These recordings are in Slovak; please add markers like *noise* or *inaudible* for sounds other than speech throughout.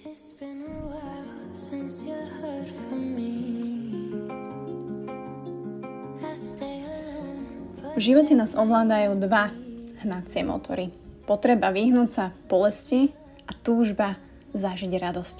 V živote nás ovládajú dva hnacie motory. Potreba vyhnúť sa bolesti a túžba zažiť radosť.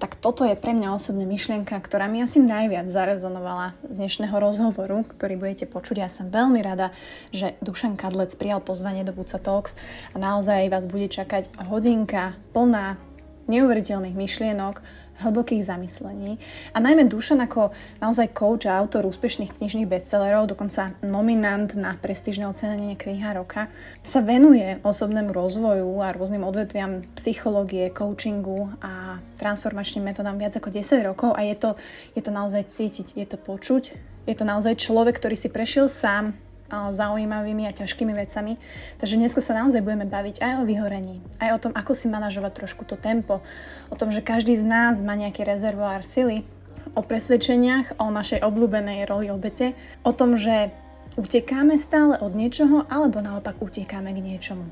Tak toto je pre mňa osobne myšlienka, ktorá mi asi najviac zarezonovala z dnešného rozhovoru, ktorý budete počuť. Ja som veľmi rada, že Dušan Kadlec prijal pozvanie do Buca Talks a naozaj vás bude čakať hodinka plná neuveriteľných myšlienok, hlbokých zamyslení. A najmä Dušan ako naozaj coach a autor úspešných knižných bestsellerov, dokonca nominant na prestížne ocenenie kniha roka, sa venuje osobnému rozvoju a rôznym odvetviam psychológie, coachingu a transformačným metodám viac ako 10 rokov a je to, je to naozaj cítiť, je to počuť. Je to naozaj človek, ktorý si prešiel sám zaujímavými a ťažkými vecami. Takže dnes sa naozaj budeme baviť aj o vyhorení, aj o tom, ako si manažovať trošku to tempo, o tom, že každý z nás má nejaký rezervoár sily, o presvedčeniach, o našej obľúbenej roli obete, o tom, že utekáme stále od niečoho, alebo naopak utekáme k niečomu.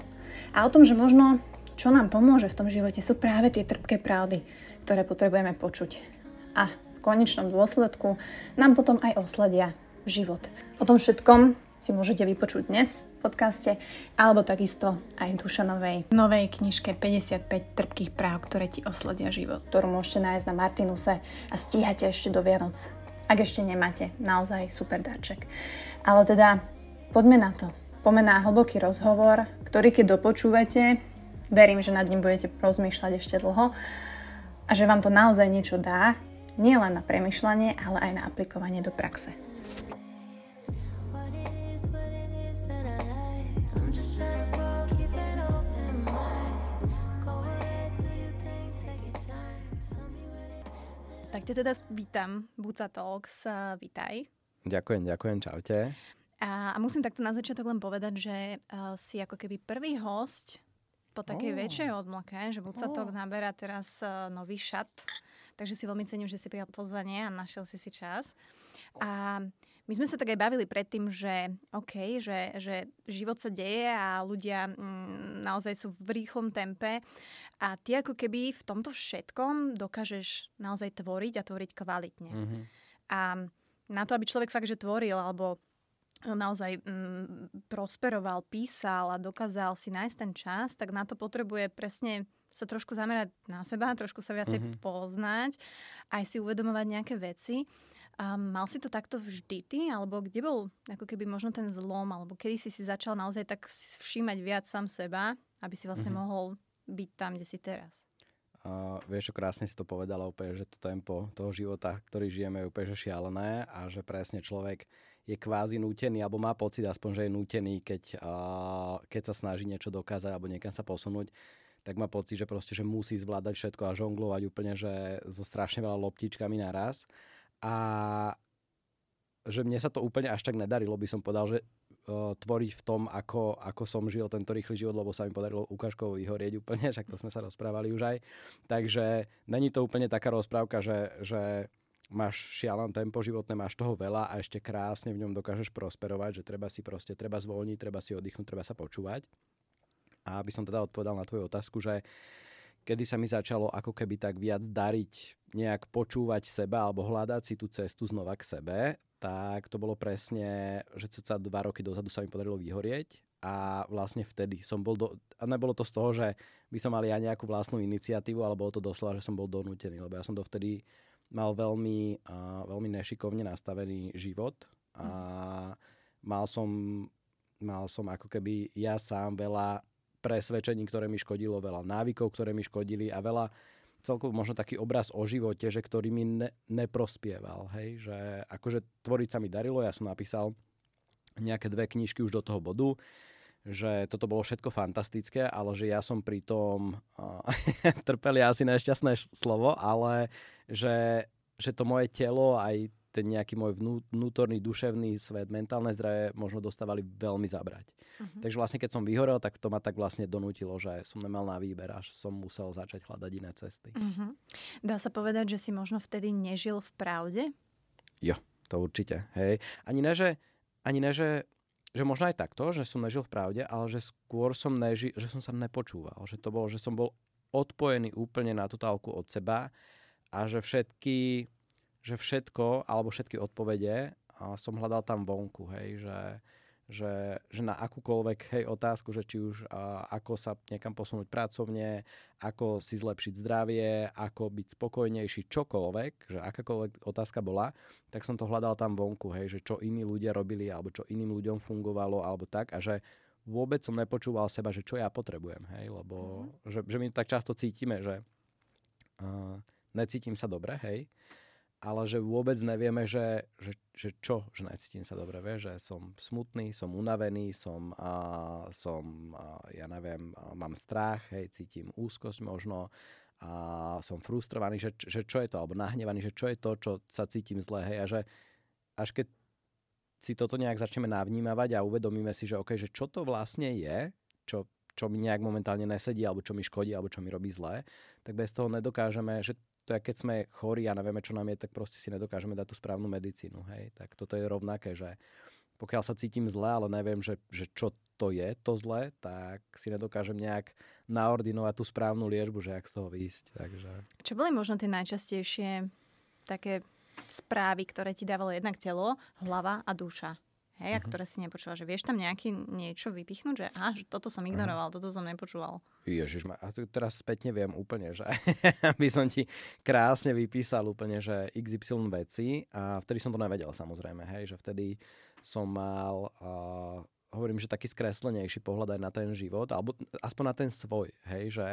A o tom, že možno čo nám pomôže v tom živote, sú práve tie trpké pravdy, ktoré potrebujeme počuť. A v konečnom dôsledku nám potom aj osledia život. O tom všetkom si môžete vypočuť dnes v podcaste, alebo takisto aj v Dušanovej novej knižke 55 trpkých práv, ktoré ti osledia život, ktorú môžete nájsť na Martinuse a stíhate ešte do Vianoc. Ak ešte nemáte, naozaj super dáček. Ale teda, poďme na to. Poďme hlboký rozhovor, ktorý keď dopočúvate, verím, že nad ním budete rozmýšľať ešte dlho a že vám to naozaj niečo dá, nie len na premyšľanie, ale aj na aplikovanie do praxe. Tak ťa teda vítam, Buca Talks, uh, vítaj. Ďakujem, ďakujem, čaute. A, a musím takto na začiatok len povedať, že uh, si ako keby prvý host po takej Ó. väčšej odmlke, že Buca. Talk naberá teraz uh, nový šat, takže si veľmi cením, že si prijal pozvanie a našiel si si čas. A my sme sa tak aj bavili predtým, že OK, že, že život sa deje a ľudia mm, naozaj sú v rýchlom tempe a ty ako keby v tomto všetkom dokážeš naozaj tvoriť a tvoriť kvalitne. Mhm. A na to, aby človek fakt, že tvoril, alebo naozaj mm, prosperoval, písal a dokázal si nájsť ten čas, tak na to potrebuje presne sa trošku zamerať na seba, trošku sa viacej Mhm. poznať, aj si uvedomovať nejaké veci. A mal si to takto vždy ty, alebo kde bol ako keby možno ten zlom, alebo kedy si si začal naozaj tak všímať viac sám seba, aby si vlastne Mhm. mohol byť tam, kde si teraz? Uh, vieš, krásne si to povedala úplne, že to tempo toho života, ktorý žijeme, je úplne že šialené a že presne človek je kvázi nútený, alebo má pocit aspoň, že je nútený, keď, uh, keď sa snaží niečo dokázať alebo niekam sa posunúť, tak má pocit, že proste, že musí zvládať všetko a žonglovať úplne, že so strašne veľa loptičkami naraz. A že mne sa to úplne až tak nedarilo, by som povedal, že uh, tvoriť v tom, ako, ako som žil tento rýchly život, lebo sa mi podarilo ukážkovo vyhorieť úplne, však to sme sa rozprávali už aj. Takže není to úplne taká rozprávka, že, že máš šialené tempo životné, máš toho veľa a ešte krásne v ňom dokážeš prosperovať, že treba si proste, treba zvolniť, treba si oddychnúť, treba sa počúvať. A aby som teda odpovedal na tvoju otázku, že kedy sa mi začalo ako keby tak viac dariť nejak počúvať seba alebo hľadať si tú cestu znova k sebe, tak to bolo presne, že cca dva roky dozadu sa mi podarilo vyhorieť a vlastne vtedy som bol, do, a nebolo to z toho, že by som mal ja nejakú vlastnú iniciatívu, ale bolo to doslova, že som bol donútený, lebo ja som dovtedy mal veľmi, uh, veľmi nešikovne nastavený život a mal som, mal som ako keby ja sám veľa presvedčení, ktoré mi škodilo, veľa návykov, ktoré mi škodili a veľa celkovo možno taký obraz o živote, že ktorý mi ne, neprospieval, hej, že akože tvoriť sa mi darilo, ja som napísal nejaké dve knižky už do toho bodu, že toto bolo všetko fantastické, ale že ja som pri tom, uh, *laughs* trpel asi nešťastné slovo, ale že, že to moje telo aj ten nejaký môj vnú, vnútorný, duševný svet, mentálne zdravie možno dostávali veľmi zabrať. Mhm. Takže vlastne keď som vyhorel, tak to ma tak vlastne donútilo, že som nemal na výber a že som musel začať hľadať iné cesty. Mhm. Dá sa povedať, že si možno vtedy nežil v pravde? To určite, hej. Ani ne, že, ani ne, že, že možno aj takto, že som nežil v pravde, ale že skôr som neži, že som sa nepočúval. Že to bolo, že som bol odpojený úplne na totálku od seba a že všetky, že všetko, alebo všetky odpovede a som hľadal tam vonku, hej, že, že, že na akúkoľvek hej, otázku, že či už a, ako sa niekam posunúť pracovne, ako si zlepšiť zdravie, ako byť spokojnejší, čokoľvek, že akákoľvek otázka bola, tak som to hľadal tam vonku, hej, že čo iní ľudia robili, alebo čo iným ľuďom fungovalo, alebo tak a že vôbec som nepočúval seba, že čo ja potrebujem, hej, lebo mm-hmm. že, že my tak často cítime, že uh, necítim sa dobre, hej, ale že vôbec nevieme, že, že, že čo, že necítim sa dobre, vie, že som smutný, som unavený, som, a, som a, ja neviem, a, mám strach, hej, cítim úzkosť možno, a som frustrovaný, že, že čo je to, alebo nahnevaný, že čo je to, čo sa cítim zle, hej, a že až keď si toto nejak začneme navnímavať a uvedomíme si, že okay, že čo to vlastne je, čo, čo mi nejak momentálne nesedí, alebo čo mi škodí, alebo čo mi robí zle, tak bez toho nedokážeme, že to je, keď sme chorí a nevieme, čo nám je, tak proste si nedokážeme dať tú správnu medicínu. Hej? Tak toto je rovnaké, že pokiaľ sa cítim zle, ale neviem, že, že čo to je to zle, tak si nedokážem nejak naordinovať tú správnu liežbu, že jak z toho výjsť. Takže... Čo boli možno tie najčastejšie také správy, ktoré ti dávalo jednak telo, hlava a duša? Hej, uh-huh. a mhm. ktoré si nepočúval. Že vieš tam nejaký niečo vypichnúť, že že toto som mhm. ignoroval, uh-huh. toto som nepočúval. Ježiš, a tu teraz spätne viem úplne, že *laughs* by som ti krásne vypísal úplne, že XY veci a vtedy som to nevedel samozrejme, hej, že vtedy som mal uh, hovorím, že taký skreslenejší pohľad aj na ten život, alebo aspoň na ten svoj, hej, že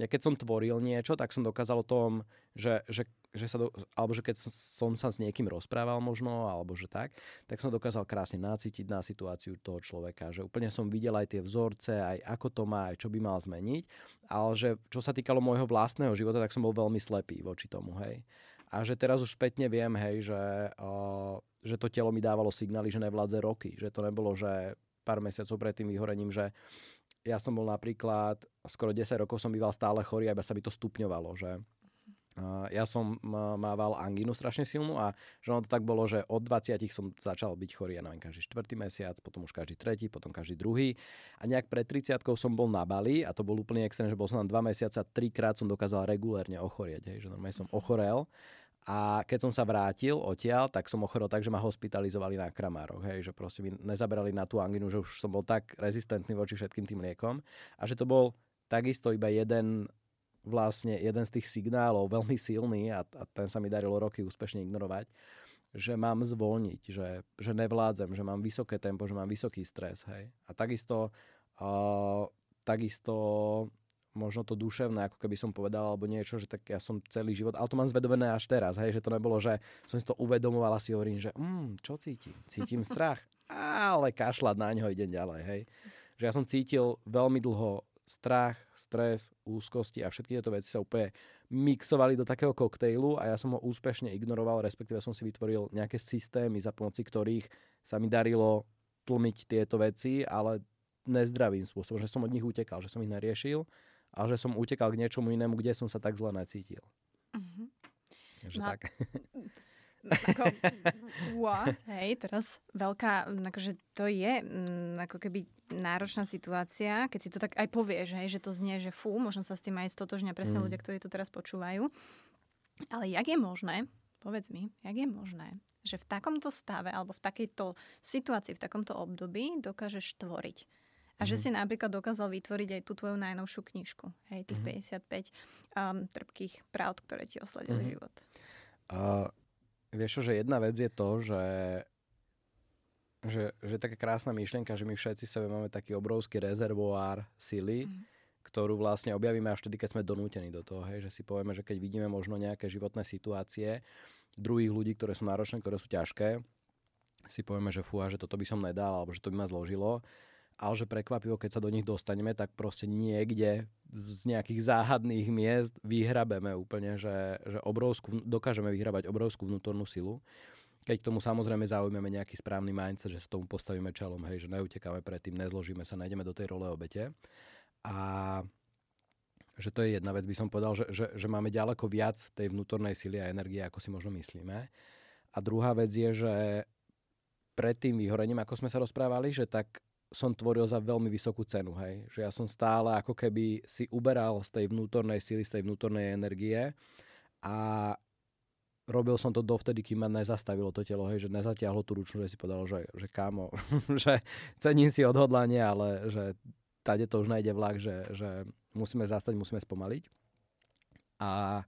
ja keď som tvoril niečo, tak som dokázal o tom, že, že, že sa, do, alebo že keď som sa s niekým rozprával možno, alebo že tak, tak som dokázal krásne nacítiť na situáciu toho človeka, že úplne som videl aj tie vzorce, aj ako to má, aj čo by mal zmeniť, ale že čo sa týkalo môjho vlastného života, tak som bol veľmi slepý voči tomu, hej. A že teraz už spätne viem, hej, že, uh, že to telo mi dávalo signály, že nevládze roky. Že to nebolo, že pár mesiacov pred tým vyhorením, že ja som bol napríklad, skoro 10 rokov som býval stále chorý a sa mi to stupňovalo, že ja som mával angínu strašne silnú a že ono to tak bolo, že od 20 som začal byť chorý, ja neviem, každý štvrtý mesiac, potom už každý tretí, potom každý druhý. A nejak pred 30 som bol na Bali a to bol úplne extrém, že bol som tam 2 mesiaca, trikrát som dokázal regulérne ochorieť, hej, že normálne som ochorel a keď som sa vrátil odtiaľ, tak som ochorel tak, že ma hospitalizovali na kramároch. Hej, že proste mi nezaberali na tú anginu, že už som bol tak rezistentný voči všetkým tým liekom. A že to bol takisto iba jeden vlastne jeden z tých signálov, veľmi silný a, a ten sa mi darilo roky úspešne ignorovať, že mám zvolniť, že, že nevládzem, že mám vysoké tempo, že mám vysoký stres. Hej. A takisto, uh, takisto možno to duševné, ako keby som povedal, alebo niečo, že tak ja som celý život, ale to mám zvedovené až teraz, hej, že to nebolo, že som si to uvedomoval a si hovorím, že mm, čo cítim? Cítim strach, *laughs* ale kašľať na ňo idem ďalej, hej. Že ja som cítil veľmi dlho strach, stres, úzkosti a všetky tieto veci sa úplne mixovali do takého koktejlu a ja som ho úspešne ignoroval, respektíve som si vytvoril nejaké systémy, za pomoci ktorých sa mi darilo tlmiť tieto veci, ale nezdravým spôsobom, že som od nich utekal, že som ich neriešil a že som utekal k niečomu inému, kde som sa tak zle necítil. Uh-huh. Takže no, tak. *laughs* ako, what? Hej, teraz veľká, akože to je m, mm, ako keby náročná situácia, keď si to tak aj povieš, hej, že to znie, že fú, možno sa s tým aj stotožňa presne mm. ľudia, ktorí to teraz počúvajú. Ale jak je možné, povedz mi, jak je možné, že v takomto stave alebo v takejto situácii, v takomto období dokážeš tvoriť a že mm-hmm. si napríklad dokázal vytvoriť aj tú tvoju najnovšiu knižku. Hej, tých mm-hmm. 55 um, trpkých pravd, ktoré ti osledili mm-hmm. život. Uh, vieš že jedna vec je to, že že, že taká krásna myšlienka, že my všetci sebe máme taký obrovský rezervoár sily, mm. ktorú vlastne objavíme až vtedy, keď sme donútení do toho. Hej? Že si povieme, že keď vidíme možno nejaké životné situácie druhých ľudí, ktoré sú náročné, ktoré sú ťažké, si povieme, že fúha, že toto by som nedal, alebo že to by ma zložilo ale že prekvapivo, keď sa do nich dostaneme, tak proste niekde z nejakých záhadných miest vyhrabeme úplne, že, že obrovskú, dokážeme vyhrabať obrovskú vnútornú silu. Keď k tomu samozrejme zaujmeme nejaký správny mindset, že sa tomu postavíme čelom, hej, že neutekáme predtým, nezložíme sa, nájdeme do tej role obete. A že to je jedna vec, by som povedal, že, že, že máme ďaleko viac tej vnútornej sily a energie, ako si možno myslíme. A druhá vec je, že pred tým vyhorením, ako sme sa rozprávali, že tak som tvoril za veľmi vysokú cenu, hej. Že ja som stále ako keby si uberal z tej vnútornej sily, z tej vnútornej energie a robil som to dovtedy, kým ma nezastavilo to telo, hej, že nezatiahlo tú ručnu, že si povedal, že, že kámo, *laughs* že cením si odhodlanie, ale že tade to už najde vlak, že, že musíme zastať, musíme spomaliť. A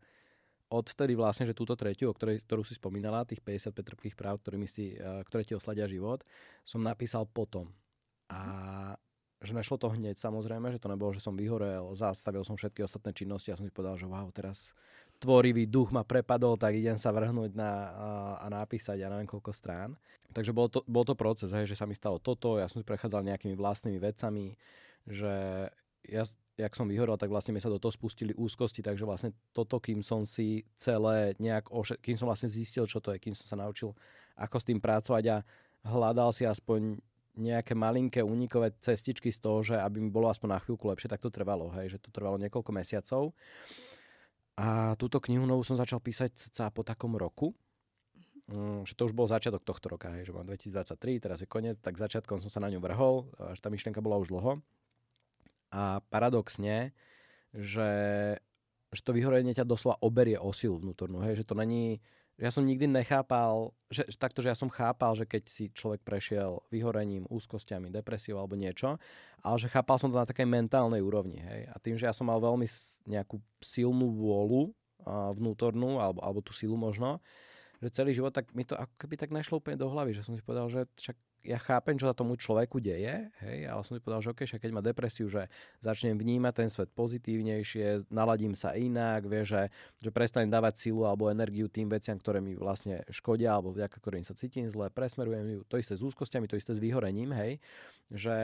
odtedy vlastne, že túto tretiu, o ktorej, ktorú si spomínala, tých 55 trpkých práv, ktorými si, eh, ktoré ti osladia život, som napísal potom. A že nešlo to hneď samozrejme, že to nebolo, že som vyhorel, zastavil som všetky ostatné činnosti a som si povedal, že wow, teraz tvorivý duch ma prepadol, tak idem sa vrhnúť na, a, a napísať, ja neviem koľko strán. Takže bol to, bol to proces, hej, že sa mi stalo toto, ja som si prechádzal nejakými vlastnými vecami, že ja, jak som vyhorel, tak vlastne mi sa do toho spustili úzkosti, takže vlastne toto, kým som si celé nejak, oše- kým som vlastne zistil, čo to je, kým som sa naučil, ako s tým pracovať a hľadal si aspoň nejaké malinké únikové cestičky z toho, že aby mi bolo aspoň na chvíľku lepšie, tak to trvalo, hej, že to trvalo niekoľko mesiacov. A túto knihu novú som začal písať sa po takom roku, mm, že to už bol začiatok tohto roka, hej, že mám 2023, teraz je koniec, tak začiatkom som sa na ňu vrhol, až tá myšlienka bola už dlho. A paradoxne, že, že to vyhorenie ťa doslova oberie o silu vnútornú, hej, že to není, ja som nikdy nechápal, že, takto, že ja som chápal, že keď si človek prešiel vyhorením, úzkosťami, depresiou alebo niečo, ale že chápal som to na takej mentálnej úrovni. Hej? A tým, že ja som mal veľmi nejakú silnú vôľu vnútornú, alebo, alebo tú silu možno, že celý život, tak mi to ako keby tak nešlo úplne do hlavy, že som si povedal, že však ja chápem, čo sa tomu človeku deje, hej, ale som si povedal, že okay, keď má depresiu, že začnem vnímať ten svet pozitívnejšie, naladím sa inak, vie, že, že prestanem dávať silu alebo energiu tým veciam, ktoré mi vlastne škodia alebo vďaka ktorým sa cítim zle, presmerujem ju, to isté s úzkosťami, to isté s vyhorením, hej, že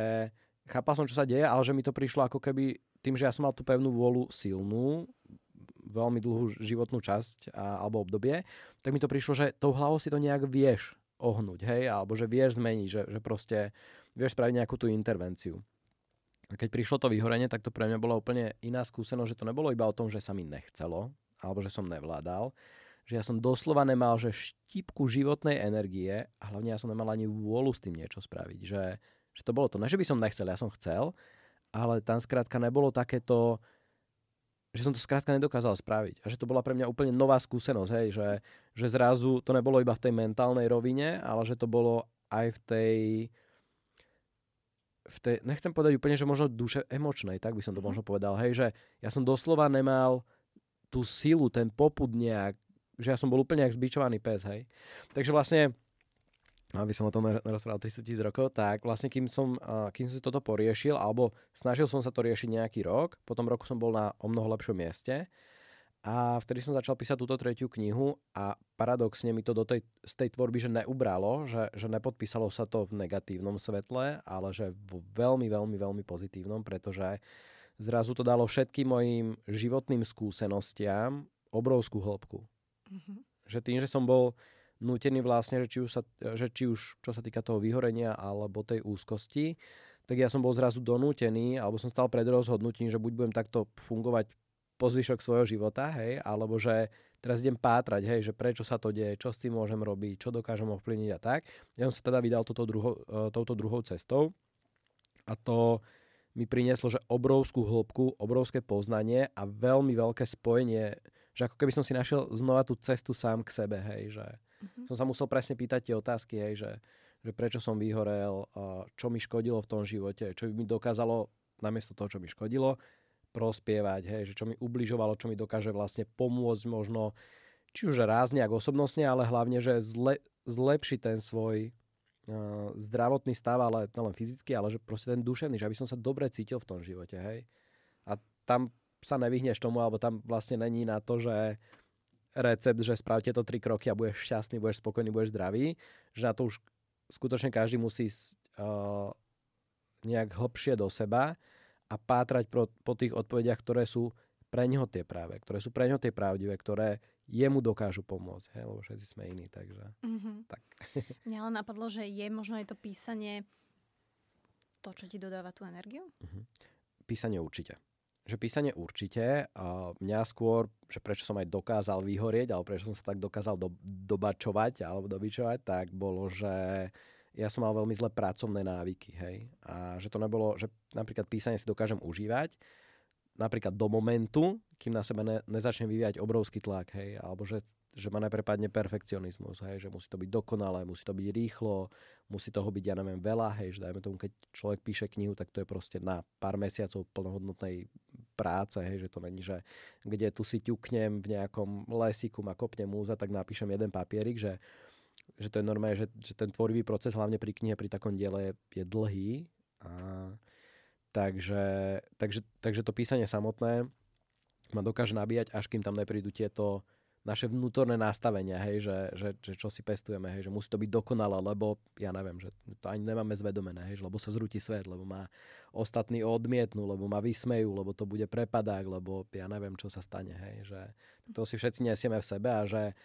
chápal som, čo sa deje, ale že mi to prišlo ako keby tým, že ja som mal tú pevnú vôľu silnú, veľmi dlhú životnú časť a, alebo obdobie, tak mi to prišlo, že tou hlavou si to nejak vieš ohnúť, hej, alebo že vieš zmeniť, že, že proste vieš spraviť nejakú tú intervenciu. A keď prišlo to vyhorenie, tak to pre mňa bola úplne iná skúsenosť, že to nebolo iba o tom, že sa mi nechcelo, alebo že som nevládal, že ja som doslova nemal, že štipku životnej energie a hlavne ja som nemal ani vôľu s tým niečo spraviť, že, že to bolo to. Ne, že by som nechcel, ja som chcel, ale tam skrátka nebolo takéto, že som to skrátka nedokázal spraviť. A že to bola pre mňa úplne nová skúsenosť, hej, že, že zrazu to nebolo iba v tej mentálnej rovine, ale že to bolo aj v tej, v tej nechcem povedať úplne, že možno duše emočnej, tak by som to mhm. možno povedal, hej, že ja som doslova nemal tú silu, ten popud nejak, že ja som bol úplne jak zbičovaný pes, hej. Takže vlastne aby som o tom rozprával 30 tisíc rokov, tak vlastne kým som, kým som si toto poriešil, alebo snažil som sa to riešiť nejaký rok, po tom roku som bol na o mnoho lepšom mieste a vtedy som začal písať túto tretiu knihu a paradoxne mi to do tej, z tej tvorby že neubralo, že, že nepodpísalo sa to v negatívnom svetle, ale že v veľmi, veľmi, veľmi pozitívnom, pretože zrazu to dalo všetkým mojim životným skúsenostiam obrovskú hĺbku. Mm-hmm. Že tým, že som bol nútený vlastne, že či, už sa, že či už čo sa týka toho vyhorenia alebo tej úzkosti, tak ja som bol zrazu donútený, alebo som stal pred rozhodnutím, že buď budem takto fungovať po zvyšok svojho života, hej, alebo že teraz idem pátrať, hej, že prečo sa to deje, čo s tým môžem robiť, čo dokážem ovplyvniť a tak. Ja som sa teda vydal toto druho, e, touto druhou cestou a to mi prinieslo, že obrovskú hĺbku, obrovské poznanie a veľmi veľké spojenie, že ako keby som si našiel znova tú cestu sám k sebe, hej, že Uh-huh. Som sa musel presne pýtať tie otázky, hej, že, že prečo som vyhorel, čo mi škodilo v tom živote, čo by mi dokázalo namiesto toho, čo mi škodilo, prospievať, hej, že čo mi ubližovalo, čo mi dokáže vlastne pomôcť možno či už raz nejak osobnostne, ale hlavne, že zle, zlepšiť ten svoj uh, zdravotný stav, ale len fyzicky, ale že proste ten duševný, že aby som sa dobre cítil v tom živote, hej. A tam sa nevyhneš tomu, alebo tam vlastne není na to, že recept, že spravte to tri kroky a budeš šťastný, budeš spokojný, budeš zdravý, že na to už skutočne každý musí uh, nejak hlbšie do seba a pátrať po, po tých odpovediach, ktoré sú pre neho tie práve, ktoré sú pre neho tie pravdivé, ktoré jemu dokážu pomôcť, hej, lebo všetci sme iní, takže mm-hmm. tak. *laughs* Mňa len napadlo, že je možno aj to písanie to, čo ti dodáva tú energiu? Mm-hmm. Písanie určite že písanie určite. A mňa skôr, že prečo som aj dokázal vyhorieť, alebo prečo som sa tak dokázal do, dobačovať alebo dobičovať, tak bolo, že ja som mal veľmi zlé pracovné návyky, hej. A že to nebolo, že napríklad písanie si dokážem užívať, napríklad do momentu, kým na seba ne, nezačnem vyvíjať obrovský tlak, hej, alebo že, že ma neprepadne perfekcionizmus, hej, že musí to byť dokonalé, musí to byť rýchlo, musí toho byť, ja neviem, veľa, hej, že dajme tomu, keď človek píše knihu, tak to je proste na pár mesiacov plnohodnotnej práce, hej, že to není, že kde tu si ťuknem v nejakom lesiku a kopnem múza, tak napíšem jeden papierik, že že to je normálne, že, že ten tvorivý proces hlavne pri knihe, pri takom diele je, je dlhý. A, takže, takže, takže to písanie samotné ma dokáže nabíjať, až kým tam neprídu tieto naše vnútorné nastavenia, hej, že, že, že čo si pestujeme, hej, že musí to byť dokonalé, lebo ja neviem, že to ani nemáme zvedomené, hej, lebo sa zrúti svet, lebo ma ostatní odmietnú, lebo ma vysmejú, lebo to bude prepadák, lebo ja neviem, čo sa stane, hej, že to si všetci nesieme v sebe a že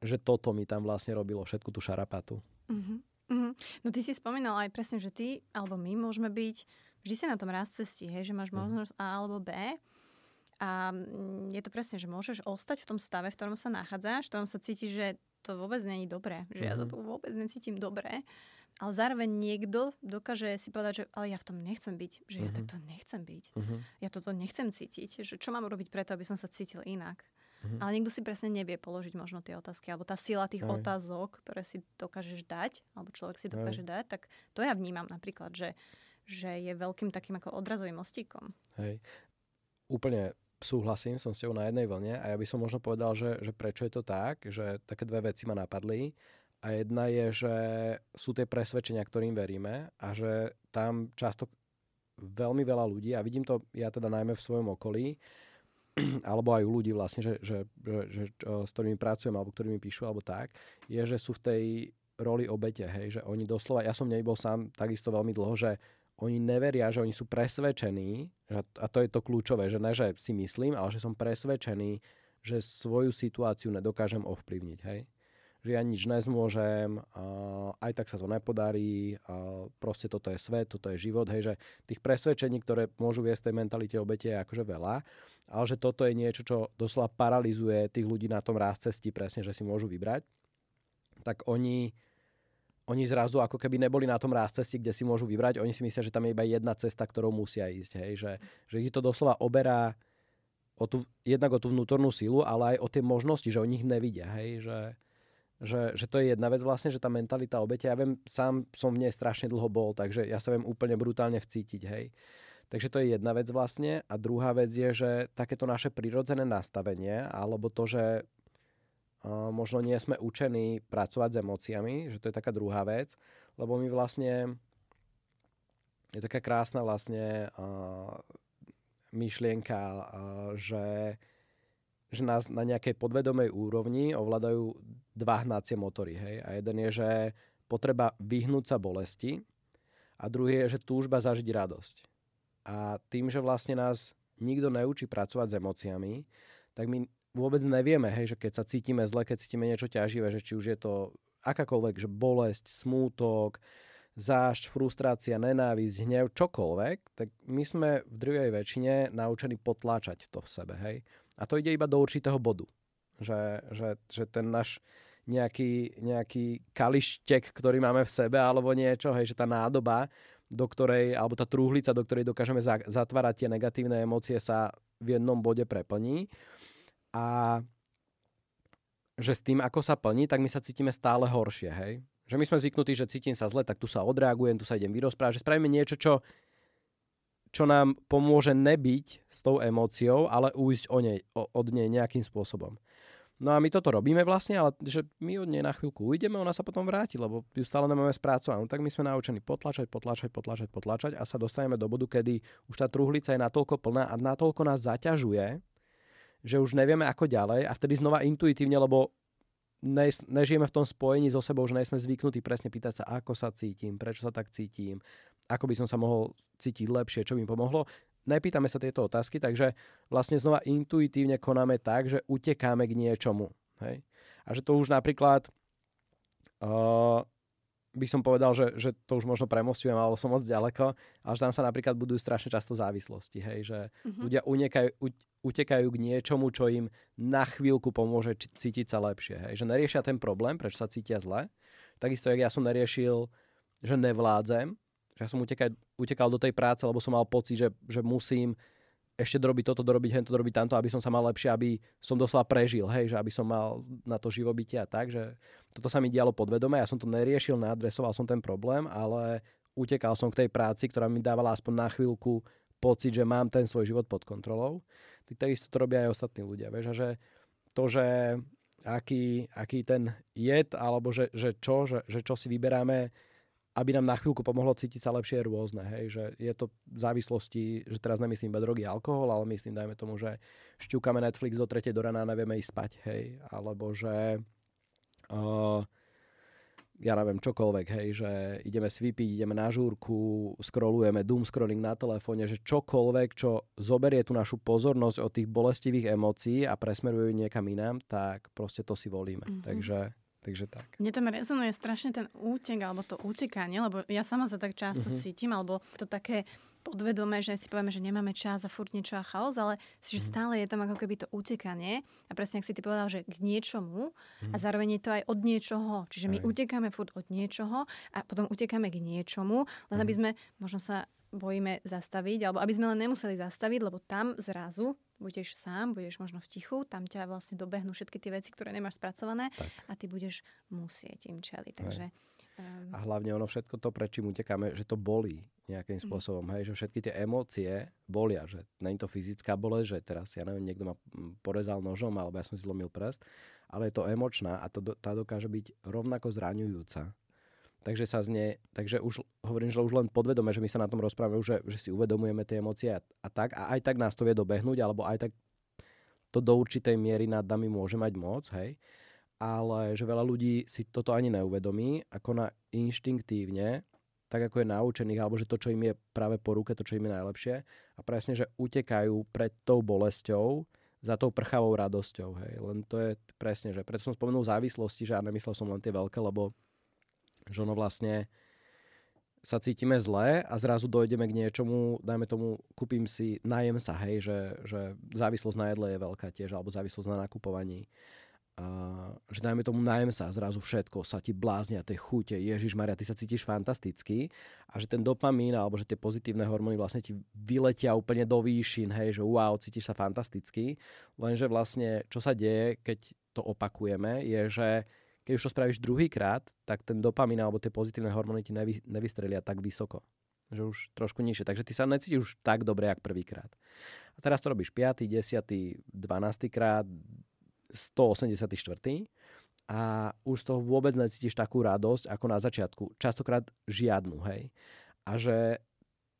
že toto mi tam vlastne robilo všetku tú šarapatu. Uh-huh. Uh-huh. No ty si spomínal aj presne, že ty alebo my môžeme byť vždy sa na tom raz cestí, hej, že máš mhm. možnosť A alebo B a mm, je to presne, že môžeš ostať v tom stave, v ktorom sa nachádzaš, v ktorom sa cítiš, že to vôbec není dobré, že uh-huh. ja sa tu vôbec necítim dobre, ale zároveň niekto dokáže si povedať, že ale ja v tom nechcem byť, že uh-huh. ja takto nechcem byť, uh-huh. ja toto nechcem cítiť, že čo mám robiť preto, aby som sa cítil inak. Mm-hmm. Ale niekto si presne nevie položiť možno tie otázky, alebo tá sila tých Aj. otázok, ktoré si dokážeš dať, alebo človek si dokáže Aj. dať, tak to ja vnímam napríklad, že, že je veľkým takým ako odrazovým mostíkom. Hej. Úplne súhlasím, som s tebou na jednej vlne a ja by som možno povedal, že, že prečo je to tak, že také dve veci ma napadli. A jedna je, že sú tie presvedčenia, ktorým veríme a že tam často veľmi veľa ľudí, a vidím to ja teda najmä v svojom okolí, *clears throat* alebo aj u ľudí vlastne, že, že, že, že, s ktorými pracujem, alebo ktorými píšu, alebo tak, je, že sú v tej roli obete, hej, že oni doslova, ja som nebol sám takisto veľmi dlho, že oni neveria, že oni sú presvedčení, a to je to kľúčové, že ne, že si myslím, ale že som presvedčený, že svoju situáciu nedokážem ovplyvniť, hej. Že ja nič nezmôžem, aj tak sa to nepodarí, proste toto je svet, toto je život, hej, že tých presvedčení, ktoré môžu viesť tej mentalite obete je akože veľa, ale že toto je niečo, čo doslova paralizuje tých ľudí na tom ráz cesti presne, že si môžu vybrať, tak oni, oni zrazu ako keby neboli na tom ráz cesti, kde si môžu vybrať, oni si myslia, že tam je iba jedna cesta, ktorou musia ísť, hej, že, že ich to doslova oberá o tú, jednak o tú vnútornú silu, ale aj o tie možnosti, že o nich nevidia, hej, že, že, že to je jedna vec vlastne, že tá mentalita obete, ja viem, sám som v nej strašne dlho bol, takže ja sa viem úplne brutálne vcítiť, hej. Takže to je jedna vec vlastne. A druhá vec je, že takéto naše prirodzené nastavenie, alebo to, že možno nie sme učení pracovať s emóciami, že to je taká druhá vec, lebo my vlastne je taká krásna vlastne uh, myšlienka, uh, že že nás na nejakej podvedomej úrovni ovládajú dva hnácie motory. Hej? A jeden je, že potreba vyhnúť sa bolesti a druhý je, že túžba zažiť radosť. A tým, že vlastne nás nikto neučí pracovať s emóciami, tak my vôbec nevieme, hej, že keď sa cítime zle, keď cítime niečo ťaživé, že či už je to akákoľvek, že bolesť, smútok, zášť, frustrácia, nenávisť, hnev, čokoľvek, tak my sme v druhej väčšine naučení potláčať to v sebe, hej. A to ide iba do určitého bodu. Že, že, že ten náš nejaký, nejaký kalištek, ktorý máme v sebe, alebo niečo, hej, že tá nádoba, do ktorej, alebo tá trúhlica, do ktorej dokážeme zatvárať tie negatívne emócie, sa v jednom bode preplní. A že s tým, ako sa plní, tak my sa cítime stále horšie, hej. Že my sme zvyknutí, že cítim sa zle, tak tu sa odreagujem, tu sa idem vyrozprávať, že spravíme niečo, čo čo nám pomôže nebyť s tou emóciou, ale ujsť o nej, o, od nej nejakým spôsobom. No a my toto robíme vlastne, ale že my od nej na chvíľku ujdeme, ona sa potom vráti, lebo ju stále nemáme spracovanú. Tak my sme naučení potlačať, potlačať, potlačať, potlačať a sa dostaneme do bodu, kedy už tá truhlica je natoľko plná a natoľko nás zaťažuje, že už nevieme ako ďalej a vtedy znova intuitívne, lebo ne, nežijeme v tom spojení so sebou, že nejsme zvyknutí presne pýtať sa, ako sa cítim, prečo sa tak cítim, ako by som sa mohol cítiť lepšie, čo by mi pomohlo. Nepýtame sa tieto otázky, takže vlastne znova intuitívne konáme tak, že utekáme k niečomu. Hej? A že to už napríklad uh, by som povedal, že, že to už možno premostujem, alebo som moc ďaleko, ale že tam sa napríklad budujú strašne často závislosti, hej, že uh-huh. ľudia unekajú, u, utekajú k niečomu, čo im na chvíľku pomôže cítiť sa lepšie, hej, že neriešia ten problém, prečo sa cítia zle, takisto, jak ja som neriešil, že nevládzem, že ja som utekal, utekal do tej práce, lebo som mal pocit, že, že musím ešte dorobiť toto, dorobiť hento, dorobiť tamto, aby som sa mal lepšie, aby som doslova prežil, hej, že aby som mal na to živobytie a tak, že toto sa mi dialo podvedome, ja som to neriešil, neadresoval som ten problém, ale utekal som k tej práci, ktorá mi dávala aspoň na chvíľku pocit, že mám ten svoj život pod kontrolou. Takisto to robia aj ostatní ľudia, vieš, a že to, že aký, aký ten jed, alebo že, že čo, že, že čo si vyberáme, aby nám na chvíľku pomohlo cítiť sa lepšie rôzne. Hej? Že je to v závislosti, že teraz nemyslím iba drogy, alkohol, ale myslím, dajme tomu, že šťúkame Netflix do tretej do rana a nevieme ísť spať. Hej? Alebo že uh, ja neviem, čokoľvek, hej, že ideme si vypiť, ideme na žúrku, scrollujeme, doom scrolling na telefóne, že čokoľvek, čo zoberie tú našu pozornosť od tých bolestivých emócií a presmeruje ju niekam inám, tak proste to si volíme. Mm-hmm. Takže Takže tak. Mne tam rezonuje strašne ten útek alebo to utekanie, lebo ja sama sa tak často mm-hmm. cítim, alebo to také podvedome, že si povieme, že nemáme čas a furt niečo a chaos, ale že mhm. stále je tam ako keby to utekanie a presne ak si ty povedal, že k niečomu a mhm. zároveň je to aj od niečoho. Čiže my aj. utekáme furt od niečoho a potom utekáme k niečomu, len aby sme možno sa bojíme zastaviť, alebo aby sme len nemuseli zastaviť, lebo tam zrazu budeš sám, budeš možno v tichu, tam ťa vlastne dobehnú všetky tie veci, ktoré nemáš spracované tak. a ty budeš musieť im čeliť. Takže Aj. A hlavne ono všetko to, prečím utekáme, že to bolí nejakým mhm. spôsobom, mm. hej, že všetky tie emócie bolia, že není to fyzická bolesť, že teraz, ja neviem, niekto ma porezal nožom, alebo ja som si zlomil prst, ale je to emočná a to, tá dokáže byť rovnako zraňujúca. Takže sa z nej, takže už hovorím, že už len podvedome, že my sa na tom rozprávame, že, že si uvedomujeme tie emócie a, a tak a aj tak nás to vie dobehnúť, alebo aj tak to do určitej miery nad nami môže mať moc, hej ale že veľa ľudí si toto ani neuvedomí, ako na inštinktívne, tak ako je naučených, alebo že to, čo im je práve po ruke, to, čo im je najlepšie. A presne, že utekajú pred tou bolesťou za tou prchavou radosťou. Hej. Len to je presne, že preto som spomenul závislosti, že ja nemyslel som len tie veľké, lebo že ono vlastne sa cítime zle a zrazu dojdeme k niečomu, dajme tomu, kúpim si, najem sa, hej, že, že závislosť na jedle je veľká tiež, alebo závislosť na nakupovaní. Uh, že dajme tomu najem sa, zrazu všetko sa ti bláznia, tej chute, Ježiš Maria, ty sa cítiš fantasticky. A že ten dopamín alebo že tie pozitívne hormóny vlastne ti vyletia úplne do výšin, hej, že wow, cítiš sa fantasticky, lenže vlastne čo sa deje, keď to opakujeme, je, že keď už to spravíš druhýkrát, tak ten dopamín alebo tie pozitívne hormóny ti nevy, nevystrelia tak vysoko že už trošku nižšie. Takže ty sa necítiš už tak dobre, jak prvýkrát. A teraz to robíš 5., 10., 12. krát, 184. A už z toho vôbec necítiš takú radosť ako na začiatku. Častokrát žiadnu, hej. A že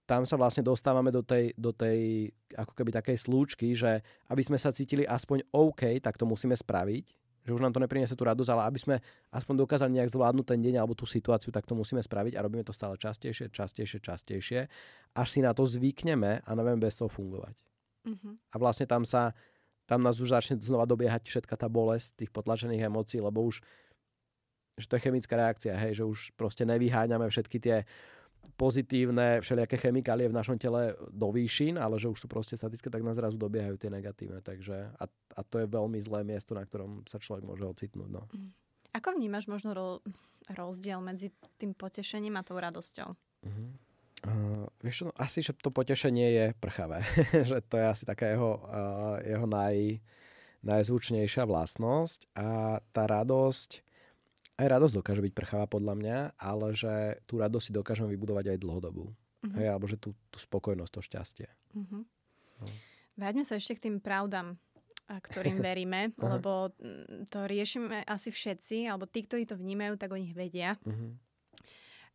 tam sa vlastne dostávame do tej, do tej ako keby takej slúčky, že aby sme sa cítili aspoň OK, tak to musíme spraviť, že už nám to nepriniesie tú radosť, ale aby sme aspoň dokázali nejak zvládnuť ten deň alebo tú situáciu, tak to musíme spraviť a robíme to stále častejšie, častejšie, častejšie, až si na to zvykneme a nevieme bez toho fungovať. Mm-hmm. A vlastne tam sa tam nás už začne znova dobiehať všetka tá bolesť tých potlačených emócií, lebo už že to je chemická reakcia, hej, že už proste nevyháňame všetky tie pozitívne všelijaké chemikálie v našom tele do výšin, ale že už sú proste statické, tak nás zrazu dobiehajú tie negatívne. Takže, a, a to je veľmi zlé miesto, na ktorom sa človek môže ocitnúť. No. Mm. Ako vnímaš možno ro- rozdiel medzi tým potešením a tou radosťou? Uh-huh. Uh, vieš, no, asi, že to potešenie je prchavé. *laughs* že to je asi taká jeho, uh, jeho naj, najzvučnejšia vlastnosť. A tá radosť, aj radosť dokáže byť prchavá podľa mňa, ale že tú radosť si dokážeme vybudovať aj dlhodobú. Uh-huh. Hej, alebo že tú, tú spokojnosť, to šťastie. Uh-huh. No. Vráťme sa ešte k tým pravdám, ktorým *laughs* veríme, lebo mm, to riešime asi všetci, alebo tí, ktorí to vnímajú, tak o nich vedia. Uh-huh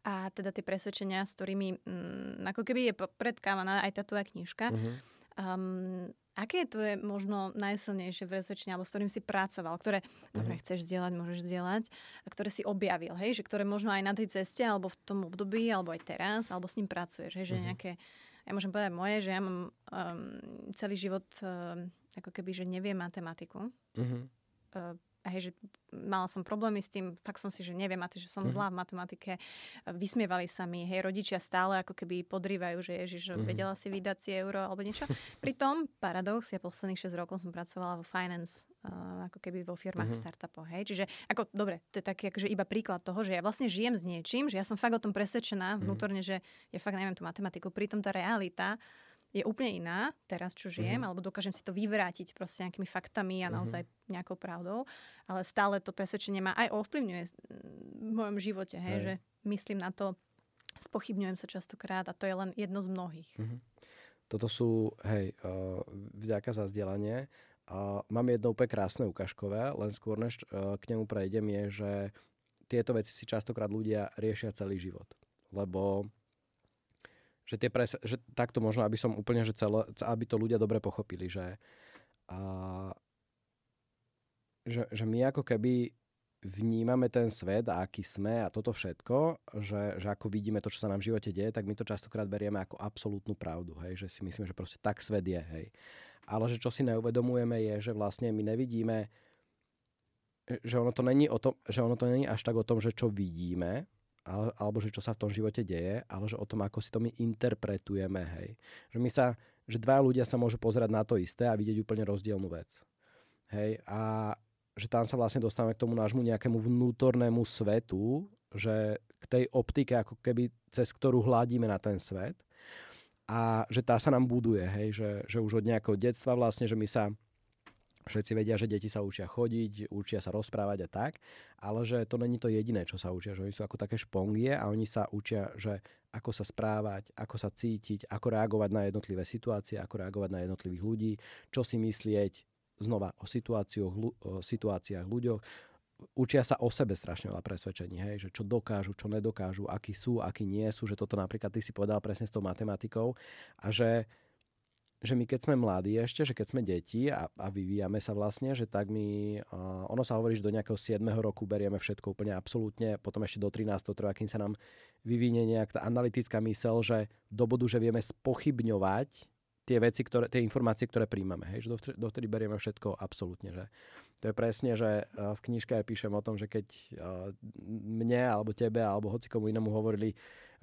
a teda tie presvedčenia, s ktorými mm, ako keby je predkávaná aj tá tvoja knižka. Uh-huh. Um, aké je tvoje možno najsilnejšie presvedčenie, alebo s ktorým si pracoval, ktoré, dobre, chceš zdieľať, môžeš zdieľať, a ktoré si objavil, hej, že ktoré možno aj na tej ceste, alebo v tom období, alebo aj teraz, alebo s ním pracuješ, hej, že uh-huh. nejaké, ja môžem povedať moje, že ja mám um, celý život um, ako keby, že neviem matematiku. Uh-huh. Uh, hej, že mala som problémy s tým, fakt som si, že neviem, a že som mm-hmm. zlá v matematike. Vysmievali sa mi, hej, rodičia stále ako keby podrývajú, že ježiš, mm-hmm. vedela si vydať si euro alebo niečo. Pritom, paradox, ja posledných 6 rokov som pracovala vo finance, uh, ako keby vo firmách mm-hmm. startupov, hej. Čiže, ako, dobre, to je taký akože iba príklad toho, že ja vlastne žijem s niečím, že ja som fakt o tom presvedčená mhm. vnútorne, že ja fakt neviem tú matematiku. Pritom tá realita je úplne iná teraz, čo žijem, mm-hmm. alebo dokážem si to vyvrátiť proste nejakými faktami a mhm. naozaj mm-hmm. nejakou pravdou, ale stále to presvedčenie ma aj ovplyvňuje v mojom živote, hej, hej. že myslím na to, spochybňujem sa častokrát a to je len jedno z mnohých. Mm-hmm. Toto sú, hej, uh, vďaka za zdieľanie. Uh, mám jedno úplne krásne ukážkové, len skôr než uh, k nemu prejdem, je, že tieto veci si častokrát ľudia riešia celý život. Lebo že, tie pres, že takto možno, aby som úplne, že celé, aby to ľudia dobre pochopili, že, a, že, že my ako keby vnímame ten svet a aký sme a toto všetko, že, že ako vidíme to, čo sa nám v živote deje, tak my to častokrát berieme ako absolútnu pravdu, hej, že si myslíme, že proste tak svet je, hej. Ale že čo si neuvedomujeme je, že vlastne my nevidíme, že ono to není, o tom, že ono to není až tak o tom, že čo vidíme, alebo že čo sa v tom živote deje, ale že o tom, ako si to my interpretujeme, hej. Že my sa, že dva ľudia sa môžu pozerať na to isté a vidieť úplne rozdielnú vec. Hej, a že tam sa vlastne dostávame k tomu nášmu nejakému vnútornému svetu, že k tej optike, ako keby cez ktorú hľadíme na ten svet a že tá sa nám buduje, hej, že, že už od nejakého detstva vlastne, že my sa Všetci vedia, že deti sa učia chodiť, učia sa rozprávať a tak, ale že to není to jediné, čo sa učia, že oni sú ako také špongie a oni sa učia, že ako sa správať, ako sa cítiť, ako reagovať na jednotlivé situácie, ako reagovať na jednotlivých ľudí, čo si myslieť znova o situáciách, o situáciách ľuďoch. Učia sa o sebe strašne veľa presvedčení, hej, že čo dokážu, čo nedokážu, akí sú, akí nie sú, že toto napríklad ty si povedal presne s tou matematikou a že že my keď sme mladí ešte, že keď sme deti a, a vyvíjame sa vlastne, že tak my, uh, ono sa hovorí, že do nejakého 7. roku berieme všetko úplne absolútne, potom ešte do 13. trvá, kým sa nám vyvinie nejak tá analytická mysel, že do bodu, že vieme spochybňovať tie veci, ktoré, tie informácie, ktoré príjmame. Hej, že dovtedy, berieme všetko absolútne. Že to je presne, že v knižke aj píšem o tom, že keď mne alebo tebe alebo hoci komu inému hovorili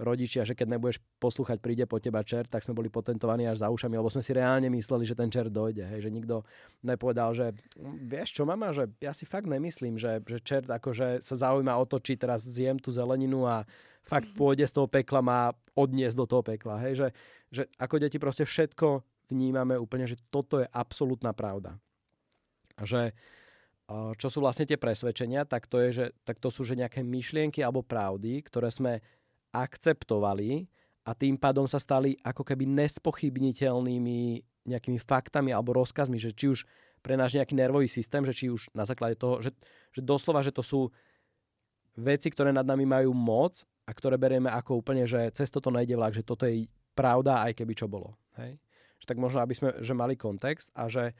rodičia, že keď nebudeš poslúchať, príde po teba čert, tak sme boli potentovaní až za ušami, lebo sme si reálne mysleli, že ten čert dojde. Hej, že nikto nepovedal, že hm, vieš čo, mama, že ja si fakt nemyslím, že, že čert akože sa zaujíma o to, či teraz zjem tú zeleninu a fakt mhm. pôjde z toho pekla, má odniesť do toho pekla. Hej, že, že ako deti proste všetko vnímame úplne, že toto je absolútna pravda. A že čo sú vlastne tie presvedčenia, tak to, je, že, tak to sú že nejaké myšlienky alebo pravdy, ktoré sme akceptovali a tým pádom sa stali ako keby nespochybniteľnými nejakými faktami alebo rozkazmi, že či už pre náš nejaký nervový systém, že či už na základe toho, že, že doslova, že to sú veci, ktoré nad nami majú moc a ktoré berieme ako úplne, že cez toto nejde vlak, že toto je pravda, aj keby čo bolo. Hej? Že tak možno, aby sme že mali kontext a že,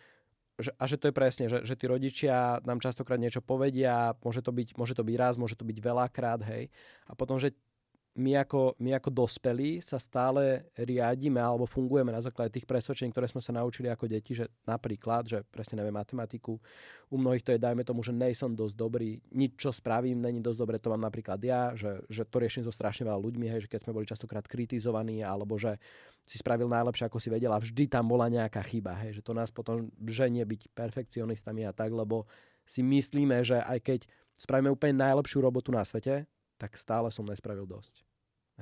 že, a že to je presne, že, že tí rodičia nám častokrát niečo povedia, môže to byť, môže to byť raz, môže to byť veľakrát, hej. A potom, že my ako, my ako dospelí sa stále riadíme alebo fungujeme na základe tých presvedčení, ktoré sme sa naučili ako deti, že napríklad, že presne neviem matematiku, u mnohých to je, dajme tomu, že nejsom dosť dobrý, nič čo spravím, není dosť dobre, to mám napríklad ja, že, že to riešim so strašne veľa ľuďmi, hej, že keď sme boli častokrát kritizovaní, alebo že si spravil najlepšie, ako si vedela, vždy tam bola nejaká chyba, hej, že to nás potom ženie byť perfekcionistami a tak, lebo si myslíme, že aj keď spravíme úplne najlepšiu robotu na svete, tak stále som nespravil dosť.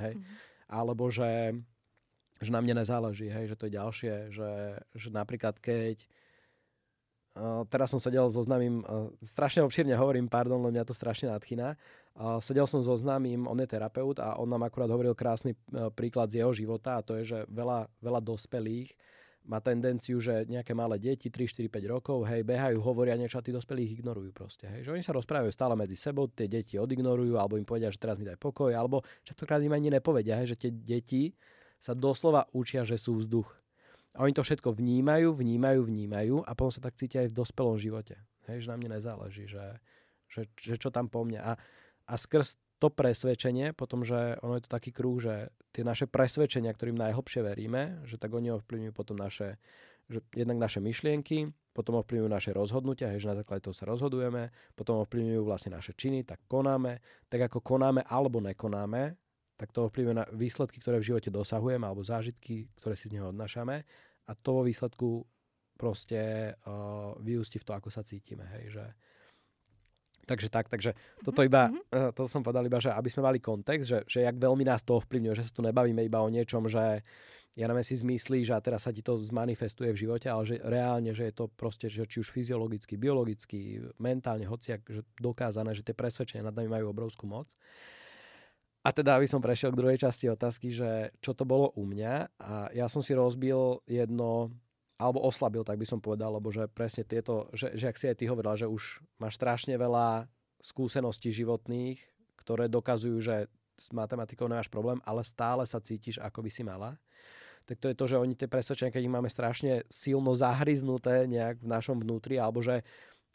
Hej? Mm-hmm. Alebo že, že na mne nezáleží, hej? že to je ďalšie, že, že napríklad keď Uh, teraz som sedel so známym, uh, strašne obšírne hovorím, pardon, len mňa to strašne nadchýna. Uh, sedel som so známym, on je terapeut a on nám akurát hovoril krásny uh, príklad z jeho života a to je, že veľa, veľa dospelých má tendenciu, že nejaké malé deti, 3, 4, 5 rokov, hej, behajú, hovoria niečo a tí dospelí ich ignorujú proste. Hej. Že oni sa rozprávajú stále medzi sebou, tie deti odignorujú, alebo im povedia, že teraz mi daj pokoj, alebo častokrát im ani nepovedia, hej, že tie deti sa doslova učia, že sú vzduch. A oni to všetko vnímajú, vnímajú, vnímajú a potom sa tak cítia aj v dospelom živote. Hej, že na mne nezáleží, že, že, že čo tam po mne. A, a skrz to presvedčenie, potom, že ono je to taký kruh, že tie naše presvedčenia, ktorým najhlbšie veríme, že tak oni ovplyvňujú potom naše že jednak naše myšlienky, potom ovplyvňujú naše rozhodnutia, hej, že na základe toho sa rozhodujeme, potom ovplyvňujú vlastne naše činy, tak konáme, tak ako konáme alebo nekonáme, tak to ovplyvňuje na výsledky, ktoré v živote dosahujeme, alebo zážitky, ktoré si z neho odnášame. A to vo výsledku proste uh, vyústi v to, ako sa cítime, hej, že Takže tak, takže toto iba, uh, to som povedal iba, že aby sme mali kontext, že, že jak veľmi nás to ovplyvňuje, že sa tu nebavíme iba o niečom, že ja neviem, si zmyslíš a teraz sa ti to zmanifestuje v živote, ale že reálne, že je to proste, že či už fyziologicky, biologicky, mentálne, hociak, že dokázané, že tie presvedčenia nad nami majú obrovskú moc. A teda, aby som prešiel k druhej časti otázky, že čo to bolo u mňa a ja som si rozbil jedno alebo oslabil, tak by som povedal, lebo že presne tieto, že, že ak si aj ty hovorila, že už máš strašne veľa skúseností životných, ktoré dokazujú, že s matematikou nemáš problém, ale stále sa cítiš, ako by si mala. Tak to je to, že oni tie presvedčenia, keď ich máme strašne silno zahryznuté nejak v našom vnútri, alebo že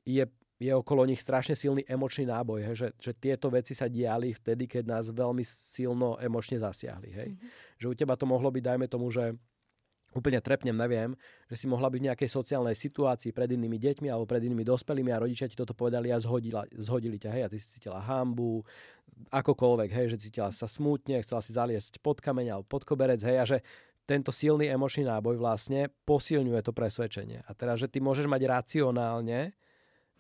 je, je okolo nich strašne silný emočný náboj, hej, že, že tieto veci sa diali vtedy, keď nás veľmi silno emočne zasiahli. Hej. Mm-hmm. Že u teba to mohlo byť, dajme tomu, že úplne trepnem, neviem, že si mohla byť v nejakej sociálnej situácii pred inými deťmi alebo pred inými dospelými a rodičia ti toto povedali a zhodila, zhodili ťa, hej, a ty si cítila hambu, akokoľvek, hej, že cítila sa smutne, chcela si zaliesť pod kameň alebo pod koberec, hej, a že tento silný emočný náboj vlastne posilňuje to presvedčenie. A teraz, že ty môžeš mať racionálne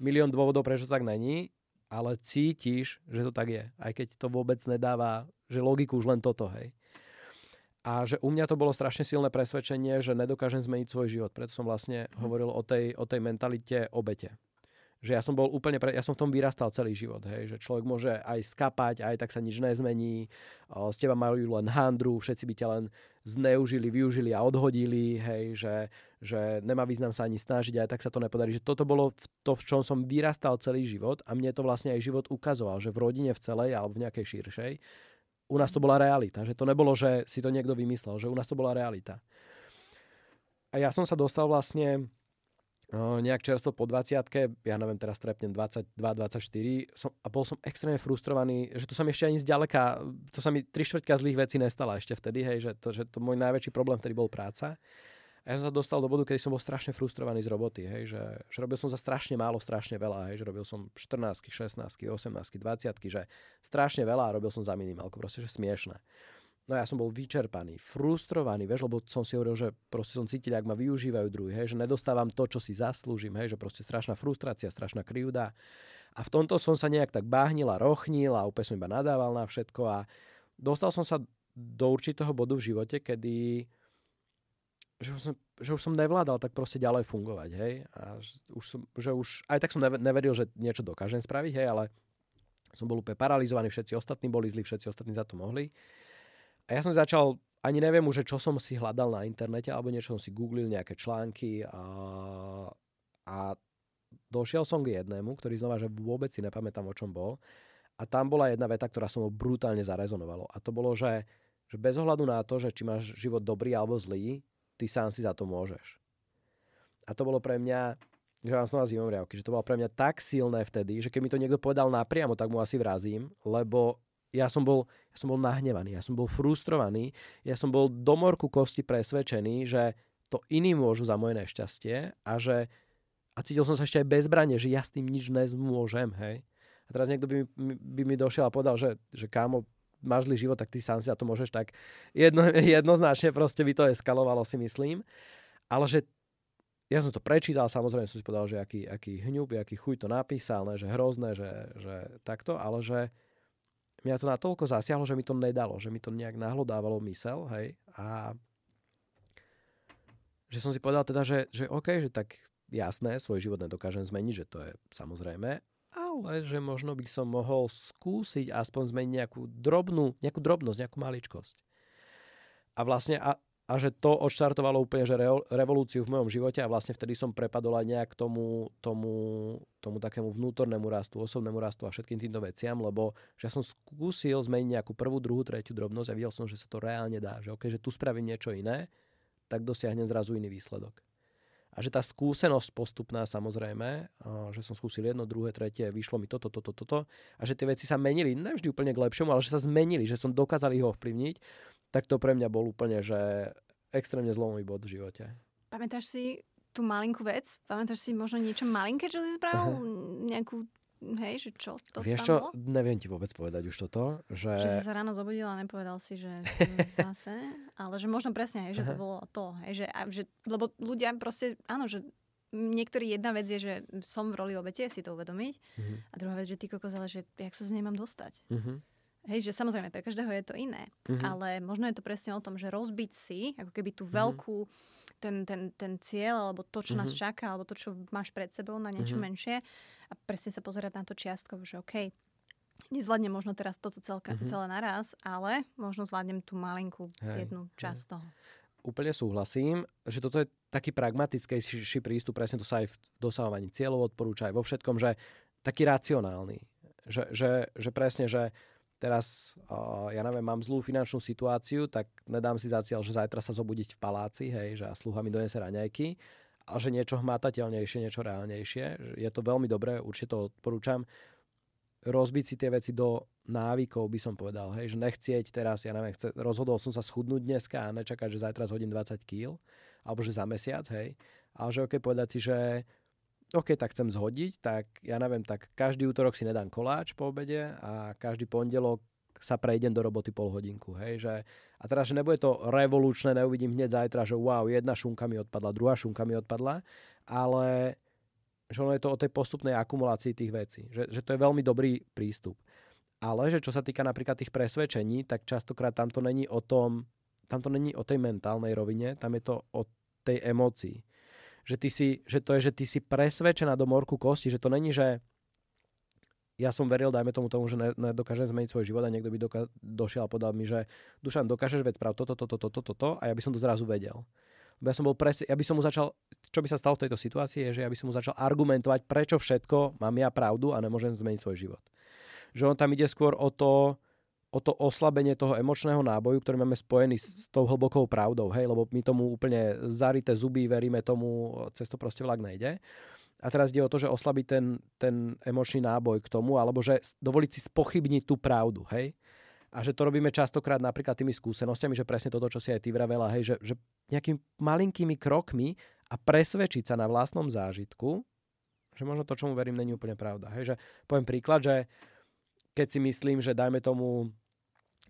milión dôvodov, prečo tak není, ale cítiš, že to tak je. Aj keď to vôbec nedáva, že logiku už len toto, hej. A že u mňa to bolo strašne silné presvedčenie, že nedokážem zmeniť svoj život. Preto som vlastne hm. hovoril o tej, o tej mentalite obete. Že ja som bol úplne, pre, ja som v tom vyrastal celý život, hej, že človek môže aj skapať, aj tak sa nič nezmení, o, z teba majú len handru, všetci by ťa len zneužili, využili a odhodili, hej, že, že nemá význam sa ani snažiť, aj tak sa to nepodarí. Že toto bolo to, v čom som vyrastal celý život a mne to vlastne aj život ukazoval, že v rodine v celej alebo v nejakej širšej u nás to bola realita. Že to nebolo, že si to niekto vymyslel, že u nás to bola realita. A ja som sa dostal vlastne nejak čerstvo po 20 ja neviem, teraz trepnem 22, 24 som, a bol som extrémne frustrovaný, že to sa mi ešte ani zďaleka, to sa mi tri štvrťka zlých vecí nestala ešte vtedy, hej, že to, že to môj najväčší problém vtedy bol práca. A ja som sa dostal do bodu, kedy som bol strašne frustrovaný z roboty, hej, že, že robil som za strašne málo, strašne veľa, hej, že robil som 14, 16, 18, 20, že strašne veľa a robil som za minimálku, proste, že smiešne. No ja som bol vyčerpaný, frustrovaný, vieš, lebo som si hovoril, že proste som cítil, ak ma využívajú druhý, hej, že nedostávam to, čo si zaslúžim, hej, že proste strašná frustrácia, strašná krivda. A v tomto som sa nejak tak báhnil a rochnil a úplne som iba nadával na všetko a dostal som sa do určitého bodu v živote, kedy že už, som, že už som nevládal tak proste ďalej fungovať, hej. A už som, že už, aj tak som neveril, že niečo dokážem spraviť, hej, ale som bol úplne paralizovaný, všetci ostatní boli zlí, všetci ostatní za to mohli. A ja som začal, ani neviem už, čo som si hľadal na internete, alebo niečo som si googlil, nejaké články a, a došiel som k jednému, ktorý znova, že vôbec si nepamätám, o čom bol. A tam bola jedna veta, ktorá som brutálne zarezonovalo. A to bolo, že, že bez ohľadu na to, že či máš život dobrý alebo zlý, ty sám si za to môžeš. A to bolo pre mňa, že vám som nazývam riavky, že to bolo pre mňa tak silné vtedy, že keď mi to niekto povedal napriamo, tak mu asi vrazím, lebo ja som bol, ja som bol nahnevaný, ja som bol frustrovaný, ja som bol do morku kosti presvedčený, že to iní môžu za moje nešťastie a že a cítil som sa ešte aj bezbranie, že ja s tým nič nezmôžem, hej. A teraz niekto by mi, by mi došiel a povedal, že, že kámo, máš zlý život, tak ty sám si za to môžeš tak jedno, *laughs* jednoznačne proste by to eskalovalo, si myslím. Ale že ja som to prečítal, samozrejme som si povedal, že aký, aký hňub, aký chuj to napísal, ne, že hrozné, že, že takto, ale že mňa to natoľko zasiahlo, že mi to nedalo, že mi to nejak nahlodávalo mysel, hej, a že som si povedal teda, že, že OK, že tak jasné, svoj život nedokážem zmeniť, že to je samozrejme, ale že možno by som mohol skúsiť aspoň zmeniť nejakú drobnú, nejakú drobnosť, nejakú maličkosť. A vlastne, a, a že to odštartovalo úplne že re, revolúciu v mojom živote a vlastne vtedy som prepadol aj nejak tomu, tomu, tomu takému vnútornému rastu, osobnému rastu a všetkým týmto veciam, lebo že ja som skúsil zmeniť nejakú prvú, druhú, tretiu drobnosť a videl som, že sa to reálne dá. Že okay, že tu spravím niečo iné, tak dosiahnem zrazu iný výsledok. A že tá skúsenosť postupná samozrejme, že som skúsil jedno, druhé, tretie, vyšlo mi toto, toto, toto a že tie veci sa menili, nevždy úplne k lepšiemu, ale že sa zmenili, že som dokázal ich ovplyvniť, tak to pre mňa bol úplne, že extrémne zlomový bod v živote. pamätáš si tú malinkú vec? Pamätáš si možno niečo malinké, čo si spravil? *laughs* Nejakú Hej, že čo to Vieš tam čo, bolo? neviem ti vôbec povedať už toto, že... Že si sa ráno zobudila a nepovedal si, že *laughs* zase, ale že možno presne, hej, že to bolo to, hej, že, a, že, lebo ľudia proste, áno, že niektorí jedna vec je, že som v roli obete, si to uvedomiť, Mhm. a druhá vec, že ty kokos, ale že jak sa z nej mám dostať. Mhm. Hej, že samozrejme, pre každého je to iné, Mhm. ale možno je to presne o tom, že rozbiť si, ako keby tú Mhm. veľkú, ten, ten, ten cieľ, alebo to, čo nás Mhm. čaká, alebo to, čo máš pred sebou na niečo Mhm. menšie a presne sa pozerať na to čiastkovo, že OK, nezvládnem možno teraz toto celka, Mhm. celé naraz, ale možno zvládnem tú malinkú Hej, jednu časť toho. Úplne súhlasím, že toto je taký pragmatickejší prístup, presne to sa aj v dosahovaní cieľov odporúča, aj vo všetkom, že taký racionálny. Že, že, že presne, že teraz, uh, ja neviem, mám zlú finančnú situáciu, tak nedám si za cieľ, že zajtra sa zobudiť v paláci, hej, že a sluha mi donese raňajky, a že niečo hmatateľnejšie, niečo reálnejšie. Je to veľmi dobré, určite to odporúčam. Rozbiť si tie veci do návykov, by som povedal. Hej, že nechcieť teraz, ja neviem, chce, rozhodol som sa schudnúť dneska a nečakať, že zajtra zhodím 20 kg, alebo že za mesiac, hej. Ale že OK, povedať si, že OK, tak chcem zhodiť, tak ja neviem, tak každý útorok si nedám koláč po obede a každý pondelok sa prejdem do roboty pol hodinku, hej, že a teraz, že nebude to revolučné, neuvidím hneď zajtra, že wow, jedna šunka mi odpadla, druhá šunka mi odpadla, ale že ono je to o tej postupnej akumulácii tých vecí, že, že to je veľmi dobrý prístup. Ale že čo sa týka napríklad tých presvedčení, tak častokrát tam to není o tom, tam to není o tej mentálnej rovine, tam je to o tej emócii. Že, ty si, že to je, že ty si presvedčená do morku kosti, že to není, že ja som veril, dajme tomu tomu, že ne- nedokážem zmeniť svoj život a niekto by doka- došiel a povedal mi, že Dušan, dokážeš veď sprav toto, toto, toto, toto, toto a ja by som to zrazu vedel. Ja som bol pres- ja by som mu začal, čo by sa stalo v tejto situácii, je, že ja by som mu začal argumentovať, prečo všetko mám ja pravdu a nemôžem zmeniť svoj život. Že on tam ide skôr o to, o to oslabenie toho emočného náboju, ktorý máme spojený s, s tou hlbokou pravdou, hej, lebo my tomu úplne zarité zuby veríme tomu, cez to proste vlak nejde. A teraz ide o to, že oslabiť ten, ten emočný náboj k tomu, alebo že dovoliť si spochybniť tú pravdu, hej. A že to robíme častokrát napríklad tými skúsenostiami, že presne toto, čo si aj ty vravela, hej, že, že nejakými malinkými krokmi a presvedčiť sa na vlastnom zážitku, že možno to, čomu verím, není úplne pravda. Hej, že poviem príklad, že keď si myslím, že dajme tomu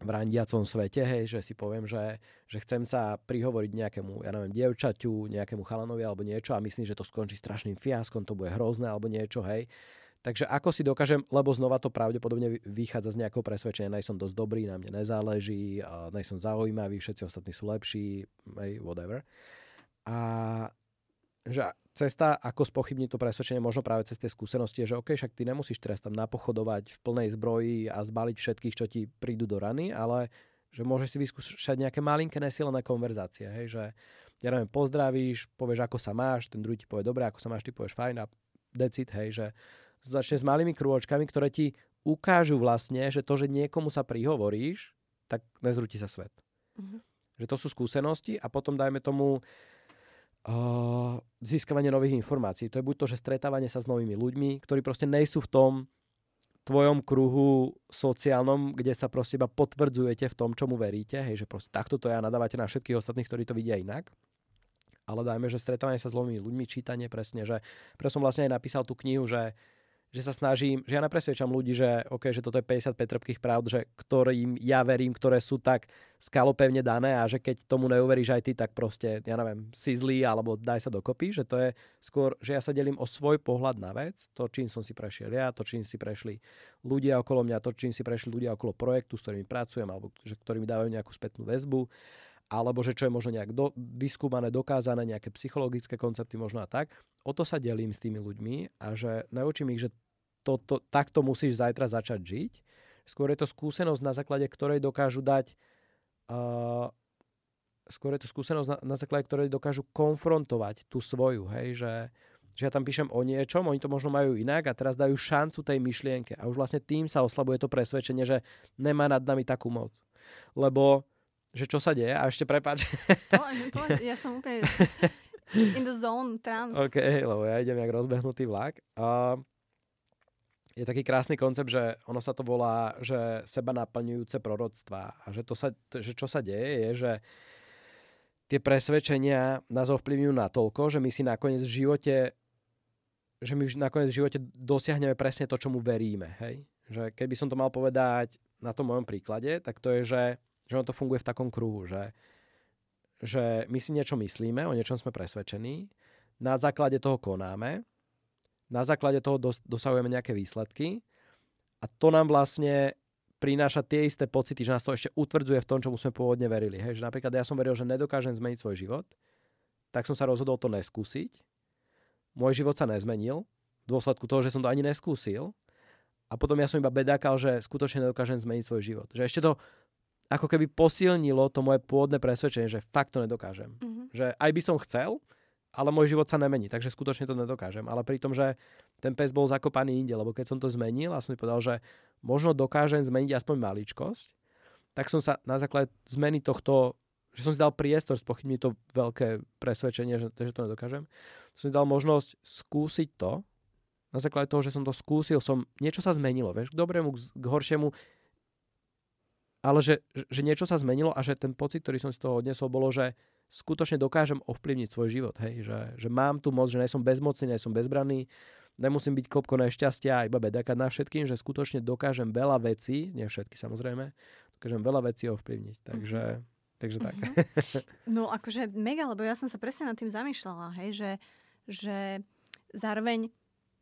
v randiacom svete, hej, že si poviem, že, že chcem sa prihovoriť nejakému, ja neviem, dievčaťu, nejakému chalanovi alebo niečo a myslím, že to skončí strašným fiaskom, to bude hrozné alebo niečo, hej. Takže ako si dokážem, lebo znova to pravdepodobne vy- vychádza z nejakého presvedčenia, nejsom dosť dobrý, na mne nezáleží, a nejsom zaujímavý, všetci ostatní sú lepší, hej, whatever. A že cesta, ako spochybniť to presvedčenie, možno práve cez tie skúsenosti, že OK, však ty nemusíš teraz tam napochodovať v plnej zbroji a zbaliť všetkých, čo ti prídu do rany, ale že môžeš si vyskúšať nejaké malinké nesilené konverzácie, hej, že ja neviem, pozdravíš, povieš, ako sa máš, ten druhý ti povie, dobre, ako sa máš, ty povieš, fajn a decit, hej, že začne s malými krôčkami, ktoré ti ukážu vlastne, že to, že niekomu sa prihovoríš, tak nezrúti sa svet. Mhm. Že to sú skúsenosti a potom dajme tomu uh, získavanie nových informácií. To je buď to, že stretávanie sa s novými ľuďmi, ktorí proste nejsú v tom tvojom kruhu sociálnom, kde sa proste iba potvrdzujete v tom, čomu veríte, hej, že proste takto to ja nadávate na všetkých ostatných, ktorí to vidia inak. Ale dajme, že stretávanie sa s novými ľuďmi, čítanie presne, že preto som vlastne aj napísal tú knihu, že že sa snažím, že ja nepresvedčam ľudí, že OK, že toto je 55 trpkých pravd, že ktorým ja verím, ktoré sú tak skalopevne dané a že keď tomu neuveríš aj ty, tak proste, ja neviem, si zlý alebo daj sa dokopy, že to je skôr, že ja sa delím o svoj pohľad na vec, to, čím som si prešiel ja, to, čím si prešli ľudia okolo mňa, to, čím si prešli ľudia okolo projektu, s ktorými pracujem, alebo že, ktorí dávajú nejakú spätnú väzbu, alebo že čo je možno nejak do, vyskúmané, dokázané, nejaké psychologické koncepty možno a tak. O to sa delím s tými ľuďmi a že naučím ich, že to, to, takto musíš zajtra začať žiť. Skôr je to skúsenosť, na základe ktorej dokážu dať uh, skôr je to skúsenosť, na, na základe ktorej dokážu konfrontovať tú svoju, hej, že, že ja tam píšem o niečom, oni to možno majú inak a teraz dajú šancu tej myšlienke a už vlastne tým sa oslabuje to presvedčenie, že nemá nad nami takú moc. Lebo že čo sa deje, a ešte prepáč. *laughs* Ja som úplne in the zone, trans. OK, lebo ja idem jak rozbehnutý vlak. A je taký krásny koncept, že ono sa to volá, že seba naplňujúce proroctvá. A že, to sa, že čo sa deje, je, že tie presvedčenia nás ovplyvňujú natoľko, že my si nakoniec v živote že my nakoniec v živote dosiahneme presne to, čo mu veríme. Hej? Že keby som to mal povedať na tom mojom príklade, tak to je, že, že on to funguje v takom kruhu, že, že my si niečo myslíme, o niečom sme presvedčení, na základe toho konáme, na základe toho dos- dosahujeme nejaké výsledky a to nám vlastne prináša tie isté pocity, že nás to ešte utvrdzuje v tom, čomu sme pôvodne verili. Hej? Že napríklad ja som veril, že nedokážem zmeniť svoj život, tak som sa rozhodol to neskúsiť môj život sa nezmenil v dôsledku toho, že som to ani neskúsil a potom ja som iba bedákal, že skutočne nedokážem zmeniť svoj život. Že ešte to ako keby posilnilo to moje pôvodné presvedčenie, že fakt to nedokážem. Mm-hmm. Že aj by som chcel, ale môj život sa nemení, takže skutočne to nedokážem. Ale pri tom, že ten pes bol zakopaný inde, lebo keď som to zmenil a som mi povedal, že možno dokážem zmeniť aspoň maličkosť, tak som sa na základe zmeny tohto že som si dal priestor spochybniť to veľké presvedčenie, že, že to nedokážem. Som si dal možnosť skúsiť to. Na základe toho, že som to skúsil, som, niečo sa zmenilo, vieš, k dobrému, k, k horšiemu, ale že, že niečo sa zmenilo a že ten pocit, ktorý som z toho odnesol, bolo, že skutočne dokážem ovplyvniť svoj život, hej, že, že mám tu moc, že nie som bezmocný, nie som bezbranný, nemusím byť klopko nešťastia a iba bedakať na všetkým, že skutočne dokážem veľa vecí, nie všetky samozrejme, dokážem veľa vecí ovplyvniť. Takže, mm-hmm. Takže tak. Uh-huh. No akože mega, lebo ja som sa presne nad tým zamýšľala, hej, že, že zároveň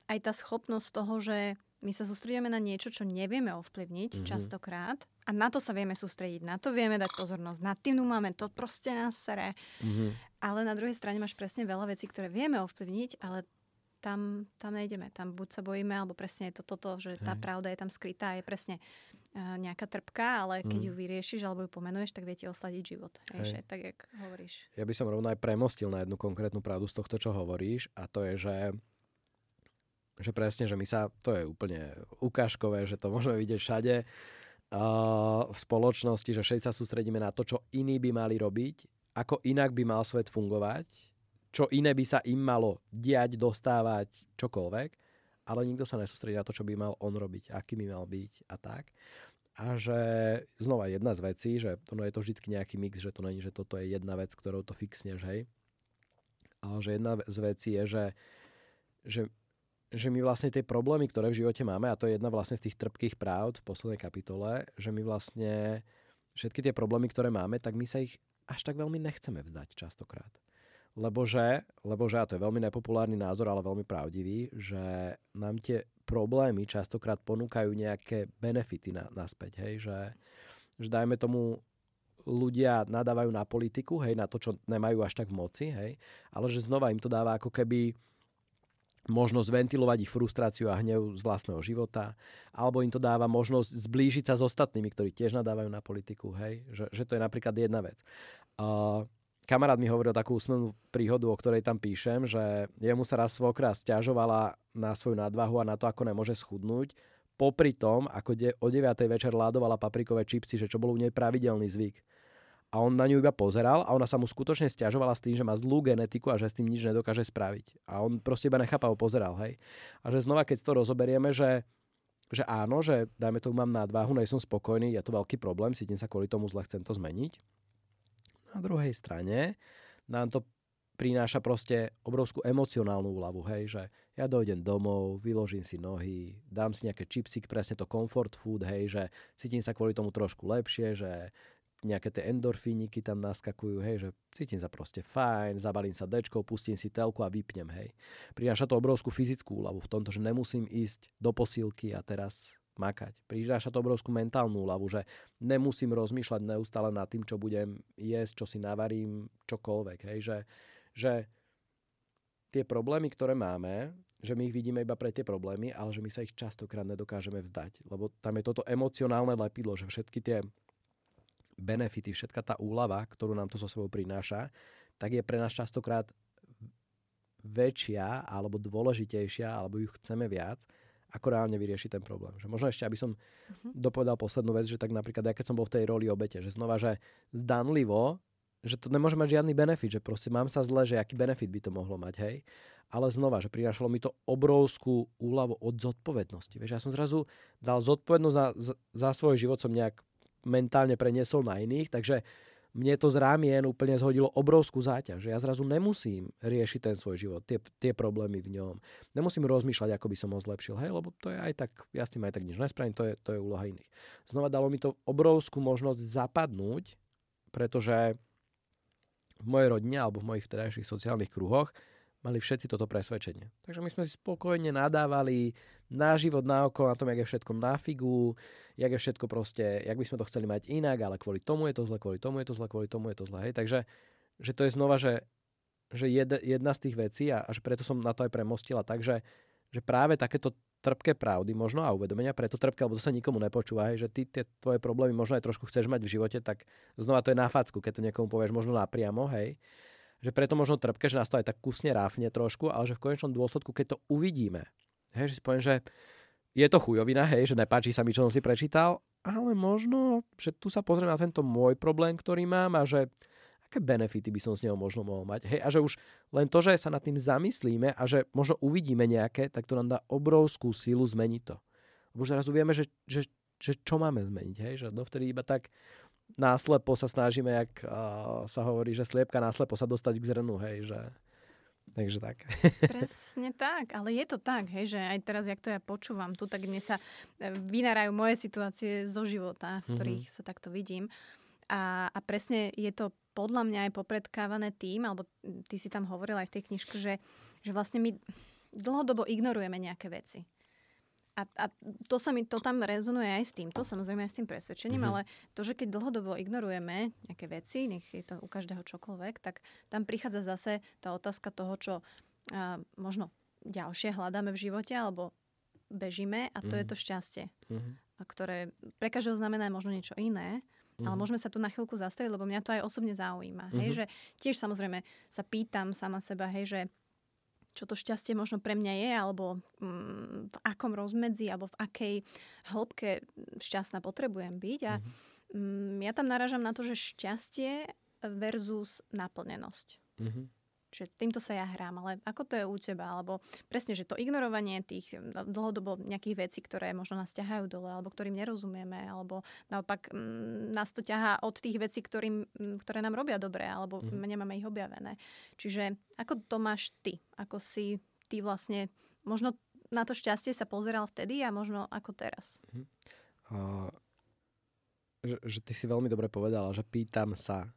aj tá schopnosť toho, že my sa sústredíme na niečo, čo nevieme ovplyvniť uh-huh. častokrát a na to sa vieme sústrediť, na to vieme dať pozornosť, nad tým máme, to proste nás sere. Uh-huh. Ale na druhej strane máš presne veľa vecí, ktoré vieme ovplyvniť, ale tam, tam nejdeme. Tam buď sa bojíme, alebo presne je to toto, že tá pravda je tam skrytá, je presne nejaká trpka, ale keď mm. ju vyriešiš alebo ju pomenuješ, tak viete osladiť život. Hej. Že, tak, jak hovoríš. Ja by som rovno aj premostil na jednu konkrétnu pravdu z tohto, čo hovoríš a to je, že že presne, že my sa, to je úplne ukážkové, že to *laughs* môžeme vidieť všade uh, v spoločnosti, že všetci sa sústredíme na to, čo iní by mali robiť, ako inak by mal svet fungovať, čo iné by sa im malo diať, dostávať, čokoľvek ale nikto sa nesústredí na to, čo by mal on robiť, aký by mal byť a tak. A že znova jedna z vecí, že ono je to vždy nejaký mix, že to není, že toto je jedna vec, ktorou to fixneš, hej. Ale že jedna z vecí je, že, že, že my vlastne tie problémy, ktoré v živote máme, a to je jedna vlastne z tých trpkých práv v poslednej kapitole, že my vlastne všetky tie problémy, ktoré máme, tak my sa ich až tak veľmi nechceme vzdať častokrát. Lebože, a to je veľmi nepopulárny názor, ale veľmi pravdivý, že nám tie problémy častokrát ponúkajú nejaké benefity na, naspäť, hej, že, že dajme tomu ľudia nadávajú na politiku, hej, na to, čo nemajú až tak v moci, hej, ale že znova im to dáva ako keby možnosť ventilovať ich frustráciu a hnev z vlastného života, alebo im to dáva možnosť zblížiť sa s ostatnými, ktorí tiež nadávajú na politiku, hej, že, že to je napríklad jedna vec. Uh, kamarát mi hovoril takú úsmevnú príhodu, o ktorej tam píšem, že jemu sa raz svokra stiažovala na svoju nadvahu a na to, ako nemôže schudnúť. Popri tom, ako de- o 9. večer ládovala paprikové čipsy, že čo bol u nej pravidelný zvyk. A on na ňu iba pozeral a ona sa mu skutočne stiažovala s tým, že má zlú genetiku a že s tým nič nedokáže spraviť. A on proste iba nechápavo pozeral, hej. A že znova, keď to rozoberieme, že že áno, že dajme tomu mám nadváhu, nejsem spokojný, je to veľký problém, cítim sa kvôli tomu zle, chcem to zmeniť na druhej strane nám to prináša proste obrovskú emocionálnu úľavu, hej, že ja dojdem domov, vyložím si nohy, dám si nejaké čipsy, presne to comfort food, hej, že cítim sa kvôli tomu trošku lepšie, že nejaké tie endorfíniky tam naskakujú, hej, že cítim sa proste fajn, zabalím sa dečkou, pustím si telku a vypnem, hej. Prináša to obrovskú fyzickú úľavu v tomto, že nemusím ísť do posílky a teraz makať. Prináša to obrovskú mentálnu úľavu, že nemusím rozmýšľať neustále nad tým, čo budem jesť, čo si navarím, čokoľvek. Hej? Že, že tie problémy, ktoré máme, že my ich vidíme iba pre tie problémy, ale že my sa ich častokrát nedokážeme vzdať. Lebo tam je toto emocionálne lepidlo, že všetky tie benefity, všetka tá úlava, ktorú nám to so sebou prináša, tak je pre nás častokrát väčšia alebo dôležitejšia, alebo ju chceme viac, ako reálne vyriešiť ten problém. Že možno ešte, aby som uh-huh. dopovedal poslednú vec, že tak napríklad, ja keď som bol v tej roli obete, že znova, že zdanlivo, že to nemôže mať žiadny benefit, že proste mám sa zle, že aký benefit by to mohlo mať, hej. Ale znova, že prinášalo mi to obrovskú úľavu od zodpovednosti. Vieš, ja som zrazu dal zodpovednosť za, za, za svoj život, som nejak mentálne preniesol na iných, takže mne to z rámien úplne zhodilo obrovskú záťaž. Ja zrazu nemusím riešiť ten svoj život, tie, tie problémy v ňom. Nemusím rozmýšľať, ako by som ho zlepšil. Hej, lebo to je aj tak, ja s tým aj tak nič nespravím, to je, to je úloha iných. Znova dalo mi to obrovskú možnosť zapadnúť, pretože v mojej rodine alebo v mojich vtedajších sociálnych kruhoch mali všetci toto presvedčenie. Takže my sme si spokojne nadávali na život, na oko, na tom, jak je všetko na figu, jak je všetko proste, jak by sme to chceli mať inak, ale kvôli tomu je to zle, kvôli tomu je to zle, kvôli tomu je to zle. Hej. Takže že to je znova, že, že jed, jedna z tých vecí a, a že preto som na to aj premostila tak, že, práve takéto trpké pravdy možno a uvedomenia, preto trpké, lebo to sa nikomu nepočúva, hej, že ty tie tvoje problémy možno aj trošku chceš mať v živote, tak znova to je na facku, keď to niekomu povieš možno napriamo, hej že preto možno trpke, že nás to aj tak kusne ráfne trošku, ale že v konečnom dôsledku, keď to uvidíme, hej, že si poviem, že je to chujovina, hej, že nepáči sa mi, čo som si prečítal, ale možno, že tu sa pozriem na tento môj problém, ktorý mám a že aké benefity by som z neho možno mohol mať. Hej, a že už len to, že sa nad tým zamyslíme a že možno uvidíme nejaké, tak to nám dá obrovskú sílu zmeniť to. Lebo zrazu vieme, že, že, že čo máme zmeniť. Hej, že dovtedy iba tak náslepo sa snažíme, jak uh, sa hovorí, že sliepka náslepo sa dostať k zrnu, hej, že... Takže tak. *laughs* Presne tak, ale je to tak, hej, že aj teraz, jak to ja počúvam tu, tak mne sa e, vynárajú moje situácie zo života, v mhm. ktorých mm-hmm. sa takto vidím. A, a presne je to podľa mňa aj popredkávané tým, alebo ty si tam hovorila aj v tej knižku, že, že vlastne my dlhodobo ignorujeme nejaké veci. A, a to sa mi to tam rezonuje aj s týmto, samozrejme aj s tým presvedčením, mm-hmm. ale to, že keď dlhodobo ignorujeme nejaké veci, nech je to u každého čokoľvek, tak tam prichádza zase tá otázka toho, čo a, možno ďalšie hľadáme v živote, alebo bežíme a to mm-hmm. je mhm. to šťastie, mm-hmm. ktoré pre každého znamená možno niečo iné, Mm-hmm. Ale mhm. môžeme sa tu na chvíľku zastaviť, lebo mňa to aj osobne zaujíma. Mm-hmm. Hej, že tiež samozrejme sa pýtam sama seba, hej, že čo to šťastie možno pre mňa je, alebo mm, v akom rozmedzi, alebo v akej hĺbke šťastná potrebujem byť. A mm-hmm. ja tam narážam na to, že šťastie versus naplnenosť. Mm-hmm. Čiže s týmto sa ja hrám, ale ako to je u teba? Alebo presne, že to ignorovanie tých dlhodobo nejakých vecí, ktoré možno nás ťahajú dole, alebo ktorým nerozumieme, alebo naopak m, nás to ťahá od tých vecí, ktorým, ktoré nám robia dobre, alebo mm-hmm. nemáme ich objavené. Čiže ako to máš ty? Ako si ty vlastne možno na to šťastie sa pozeral vtedy a možno ako teraz? Mm-hmm. Uh, že, že ty si veľmi dobre povedala, že pýtam sa,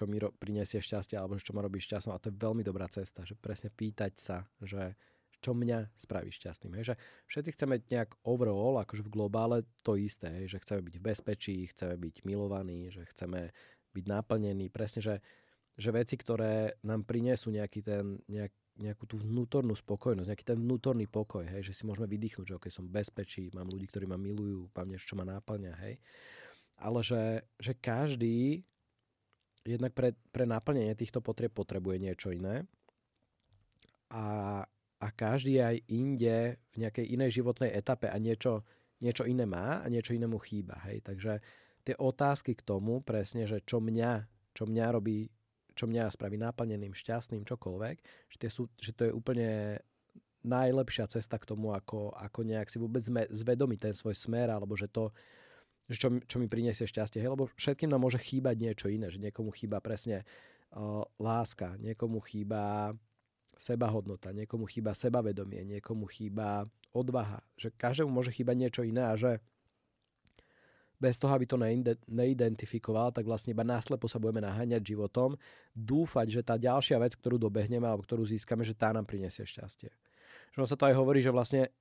čo mi ro- prinesie šťastie alebo čo ma robí šťastnou. A to je veľmi dobrá cesta, že presne pýtať sa, že čo mňa spraví šťastným. Hej, že všetci chceme nejak overall, akože v globále to isté, hej, že chceme byť v bezpečí, chceme byť milovaní, že chceme byť naplnení. Presne, že, že veci, ktoré nám prinesú nejaký ten, nejak, nejakú tú vnútornú spokojnosť, nejaký ten vnútorný pokoj, hej, že si môžeme vydýchnuť, že okay, som bezpečí, mám ľudí, ktorí ma milujú, mám niečo, čo ma náplňa, hej. Ale že, že každý jednak pre, pre naplnenie týchto potrieb potrebuje niečo iné a, a každý aj inde v nejakej inej životnej etape a niečo, niečo iné má a niečo inému chýba. Hej? Takže tie otázky k tomu presne, že čo mňa, čo mňa robí, čo mňa spraví naplneným, šťastným, čokoľvek, že, tie sú, že to je úplne najlepšia cesta k tomu, ako, ako nejak si vôbec zvedomiť ten svoj smer, alebo že to, čo, čo mi priniesie šťastie. Hej? Lebo všetkým nám môže chýbať niečo iné, že niekomu chýba presne uh, láska, niekomu chýba sebahodnota, niekomu chýba sebavedomie, niekomu chýba odvaha. Že každému môže chýbať niečo iné a že bez toho, aby to neidentifikoval, tak vlastne iba náslepo sa budeme naháňať životom, dúfať, že tá ďalšia vec, ktorú dobehneme alebo ktorú získame, že tá nám prinesie šťastie. Že sa to aj hovorí, že vlastne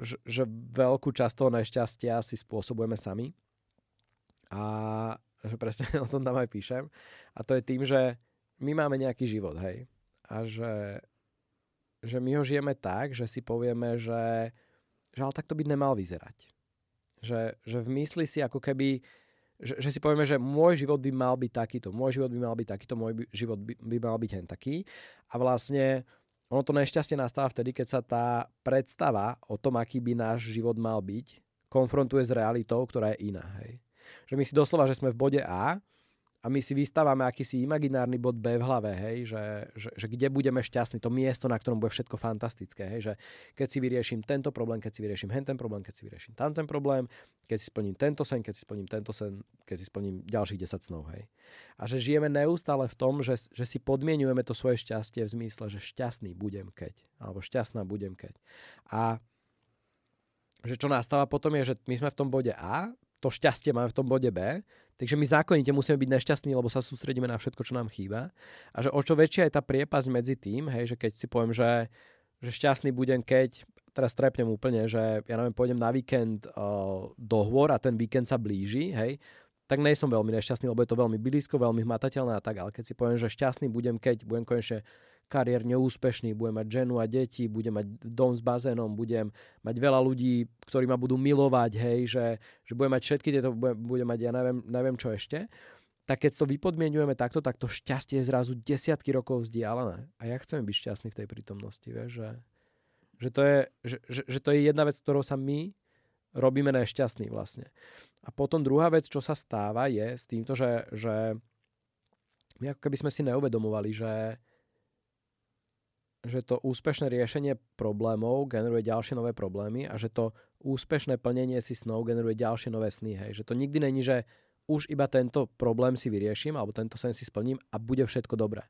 že, že veľkú časť toho nešťastia si spôsobujeme sami. A že presne *laughs* o tom tam aj píšem. A to je tým, že my máme nejaký život, hej. A že, že my ho žijeme tak, že si povieme, že, že ale takto by nemal vyzerať. Že, že v mysli si ako keby, že, že si povieme, že môj život by mal byť takýto, môj život by mal byť takýto, môj život by, by mal byť hen taký. A vlastne ono to nešťastie nastáva vtedy, keď sa tá predstava o tom, aký by náš život mal byť, konfrontuje s realitou, ktorá je iná. Hej. Že my si doslova, že sme v bode A a my si vystávame akýsi imaginárny bod B v hlave, hej, že, že, že kde budeme šťastní, to miesto, na ktorom bude všetko fantastické, hej, že keď si vyrieším tento problém, keď si vyrieším ten problém, keď si vyrieším tam ten problém, keď si splním tento sen, keď si splním tento sen, keď si splním ďalších 10 snov, hej. A že žijeme neustále v tom, že, že si podmienujeme to svoje šťastie v zmysle, že šťastný budem keď, alebo šťastná budem keď. A že čo nastáva potom je, že my sme v tom bode A, to šťastie máme v tom bode B, takže my zákonite musíme byť nešťastní, lebo sa sústredíme na všetko, čo nám chýba. A že o čo väčšia je tá priepasť medzi tým, hej, že keď si poviem, že, že šťastný budem, keď teraz trepnem úplne, že ja neviem, pôjdem na víkend uh, do hôr a ten víkend sa blíži, hej, tak nej som veľmi nešťastný, lebo je to veľmi blízko, veľmi hmatateľné a tak, ale keď si poviem, že šťastný budem, keď budem konečne kariérne úspešný, budem mať ženu a deti, budem mať dom s bazénom, budem mať veľa ľudí, ktorí ma budú milovať, hej, že, že budem mať všetky tieto, budem, budem mať ja neviem, neviem čo ešte, tak keď to vypodmienujeme takto, tak to šťastie je zrazu desiatky rokov vzdialené. A ja chcem byť šťastný v tej prítomnosti, vieš, že, že, to je, že, že, že to je jedna vec, ktorou sa my robíme nešťastný vlastne. A potom druhá vec, čo sa stáva, je s týmto, že, že my ako keby sme si neuvedomovali, že, že to úspešné riešenie problémov generuje ďalšie nové problémy a že to úspešné plnenie si snov generuje ďalšie nové sny. Hej. Že to nikdy není, že už iba tento problém si vyrieším alebo tento sen si splním a bude všetko dobré.